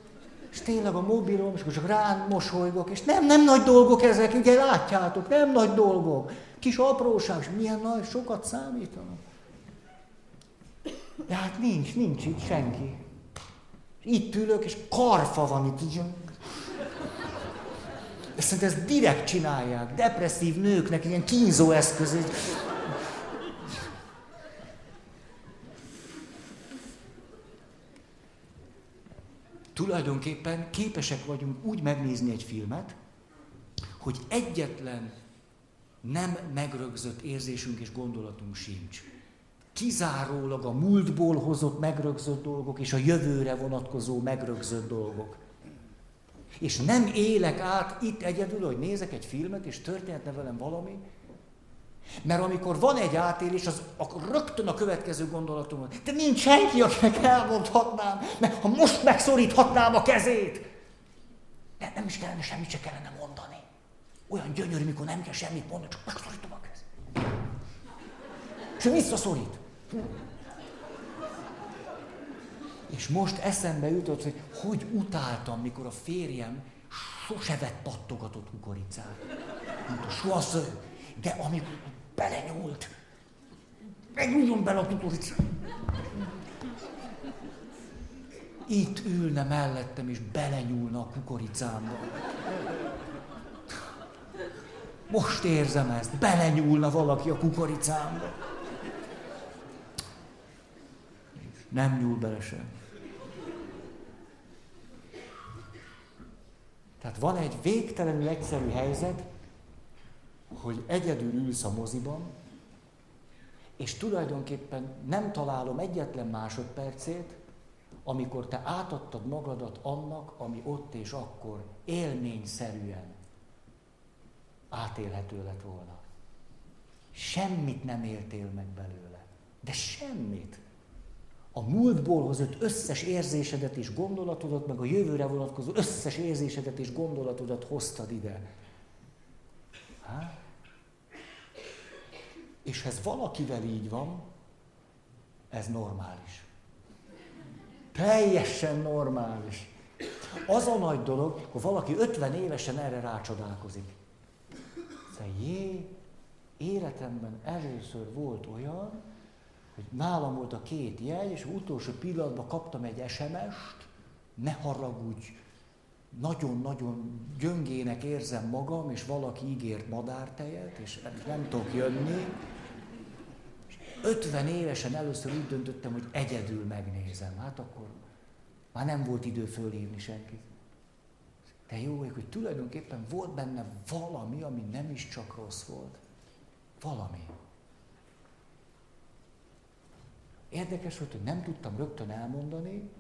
és tényleg a mobilom, és akkor csak rám mosolygok, és nem, nem nagy dolgok ezek, ugye látjátok, nem nagy dolgok. Kis apróság, és milyen nagy, sokat számítanak. De hát nincs, nincs itt senki. Itt ülök, és karfa van itt, így Szerintem ezt direkt csinálják. Depresszív nőknek ilyen kínzó eszköz. Tulajdonképpen képesek vagyunk úgy megnézni egy filmet, hogy egyetlen nem megrögzött érzésünk és gondolatunk sincs. Kizárólag a múltból hozott megrögzött dolgok és a jövőre vonatkozó megrögzött dolgok. És nem élek át itt egyedül, hogy nézek egy filmet, és történhetne velem valami, mert amikor van egy átélés, az akkor rögtön a következő gondolatom van. De nincs senki, akinek elmondhatnám, mert ha most megszoríthatnám a kezét, de nem is kellene semmit se kellene mondani. Olyan gyönyörű, mikor nem kell semmit mondani, csak megszorítom a kezét. És ő visszaszorít. És most eszembe jutott, hogy hogy utáltam, mikor a férjem sose vett pattogatott kukoricát. Mondta, soha sző. De amikor belenyúlt, megnyúljon bele a kukoricát. Itt ülne mellettem, és belenyúlna a kukoricámba. Most érzem ezt, belenyúlna valaki a kukoricámba. Nem nyúl bele sem. Tehát van egy végtelenül egyszerű helyzet, hogy egyedül ülsz a moziban, és tulajdonképpen nem találom egyetlen másodpercét, amikor te átadtad magadat annak, ami ott és akkor élményszerűen átélhető lett volna. Semmit nem éltél meg belőle. De semmit a múltból hozott összes érzésedet és gondolatodat, meg a jövőre vonatkozó összes érzésedet és gondolatodat hoztad ide. Há? És ha ez valakivel így van, ez normális. Teljesen normális. Az a nagy dolog, hogy valaki 50 évesen erre rácsodálkozik. Szóval jé, életemben először volt olyan, hogy nálam volt a két jegy, és utolsó pillanatban kaptam egy SMS-t, ne haragudj, nagyon-nagyon gyöngének érzem magam, és valaki ígért madártejet, és nem tudok jönni. És 50 évesen először úgy döntöttem, hogy egyedül megnézem. Hát akkor már nem volt idő fölhívni senkit. De jó, hogy tulajdonképpen volt benne valami, ami nem is csak rossz volt. Valami. Érdekes volt, hogy nem tudtam rögtön elmondani,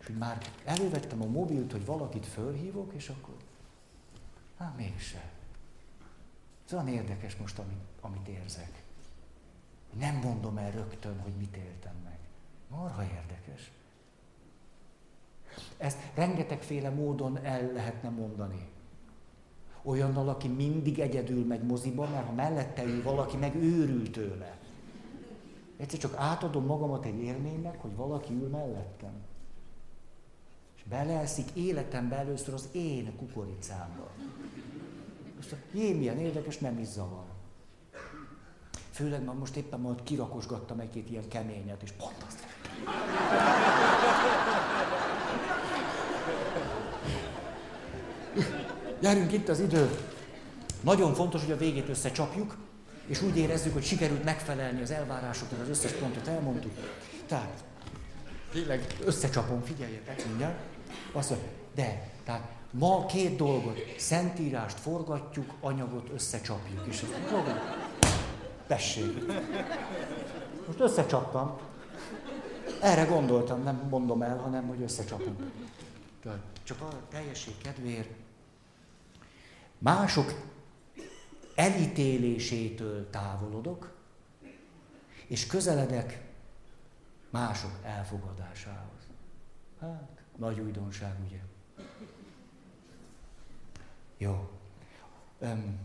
és hogy már elővettem a mobilt, hogy valakit fölhívok, és akkor, hát mégse. Ez olyan érdekes most, amit, amit érzek. Nem mondom el rögtön, hogy mit éltem meg. Marha érdekes. Ezt rengetegféle módon el lehetne mondani. Olyannal, aki mindig egyedül megy moziba, mert ha mellette ül valaki, meg őrül tőle. Egyszer csak átadom magamat egy élménynek, hogy valaki ül mellettem. És beleeszik életembe először az én kukoricámba. Most jé, milyen érdekes, nem is zavar. Főleg, mert most éppen majd kirakosgattam egy-két ilyen keményet, és pont azt Gyerünk itt az idő. Nagyon fontos, hogy a végét összecsapjuk, és úgy érezzük, hogy sikerült megfelelni az elvárásoknak, az összes pontot elmondtuk. Tehát, tényleg összecsapom, figyeljetek mindjárt. Azt mondja, de, tehát ma két dolgot, szentírást forgatjuk, anyagot összecsapjuk. És azt mondja, tessék. Most összecsaptam. Erre gondoltam, nem mondom el, hanem hogy összecsapom. Csak a teljesség kedvéért mások elítélésétől távolodok, és közeledek mások elfogadásához. Hát, nagy újdonság, ugye? Jó. Öm,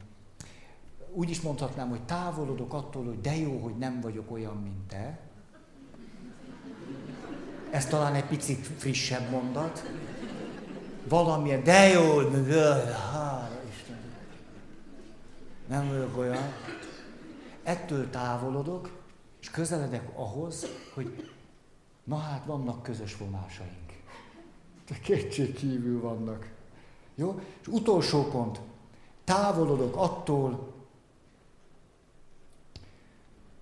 úgy is mondhatnám, hogy távolodok attól, hogy de jó, hogy nem vagyok olyan, mint te. Ez talán egy picit frissebb mondat. Valamilyen, de jó. Nem vagyok olyan. Ettől távolodok, és közeledek ahhoz, hogy na hát vannak közös vonásaink. De kétség kívül vannak. Jó? És utolsó pont. Távolodok attól,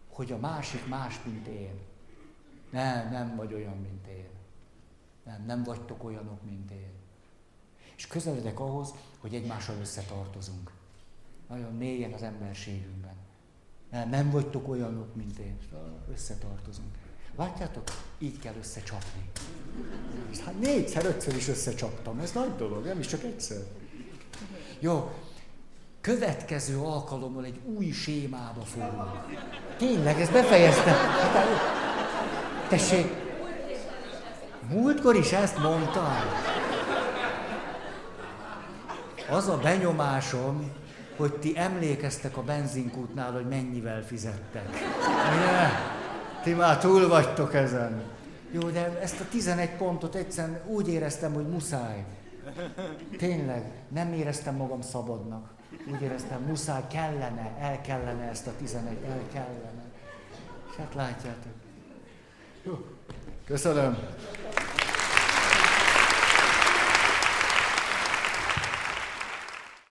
hogy a másik más, mint én. Nem, nem vagy olyan, mint én. Nem, nem vagytok olyanok, mint én. És közeledek ahhoz, hogy egymással összetartozunk. Nagyon mélyen az emberségünkben. Nem, nem vagytok olyanok, mint én. Összetartozunk. Látjátok? Így kell összecsapni. Hát négyszer, ötször is összecsaptam. Ez nagy dolog, nem is csak egyszer. Jó, következő alkalommal egy új sémába fogunk. Tényleg, ezt befejeztem. Hát, tessék, múltkor is ezt mondtam. Az a benyomásom, hogy ti emlékeztek a benzinkútnál, hogy mennyivel fizettek. Ugye? Ti már túl vagytok ezen. Jó, de ezt a 11 pontot egyszerűen úgy éreztem, hogy muszáj. Tényleg, nem éreztem magam szabadnak. Úgy éreztem, muszáj, kellene, el kellene ezt a 11, el kellene. És hát látjátok. Jó. Köszönöm.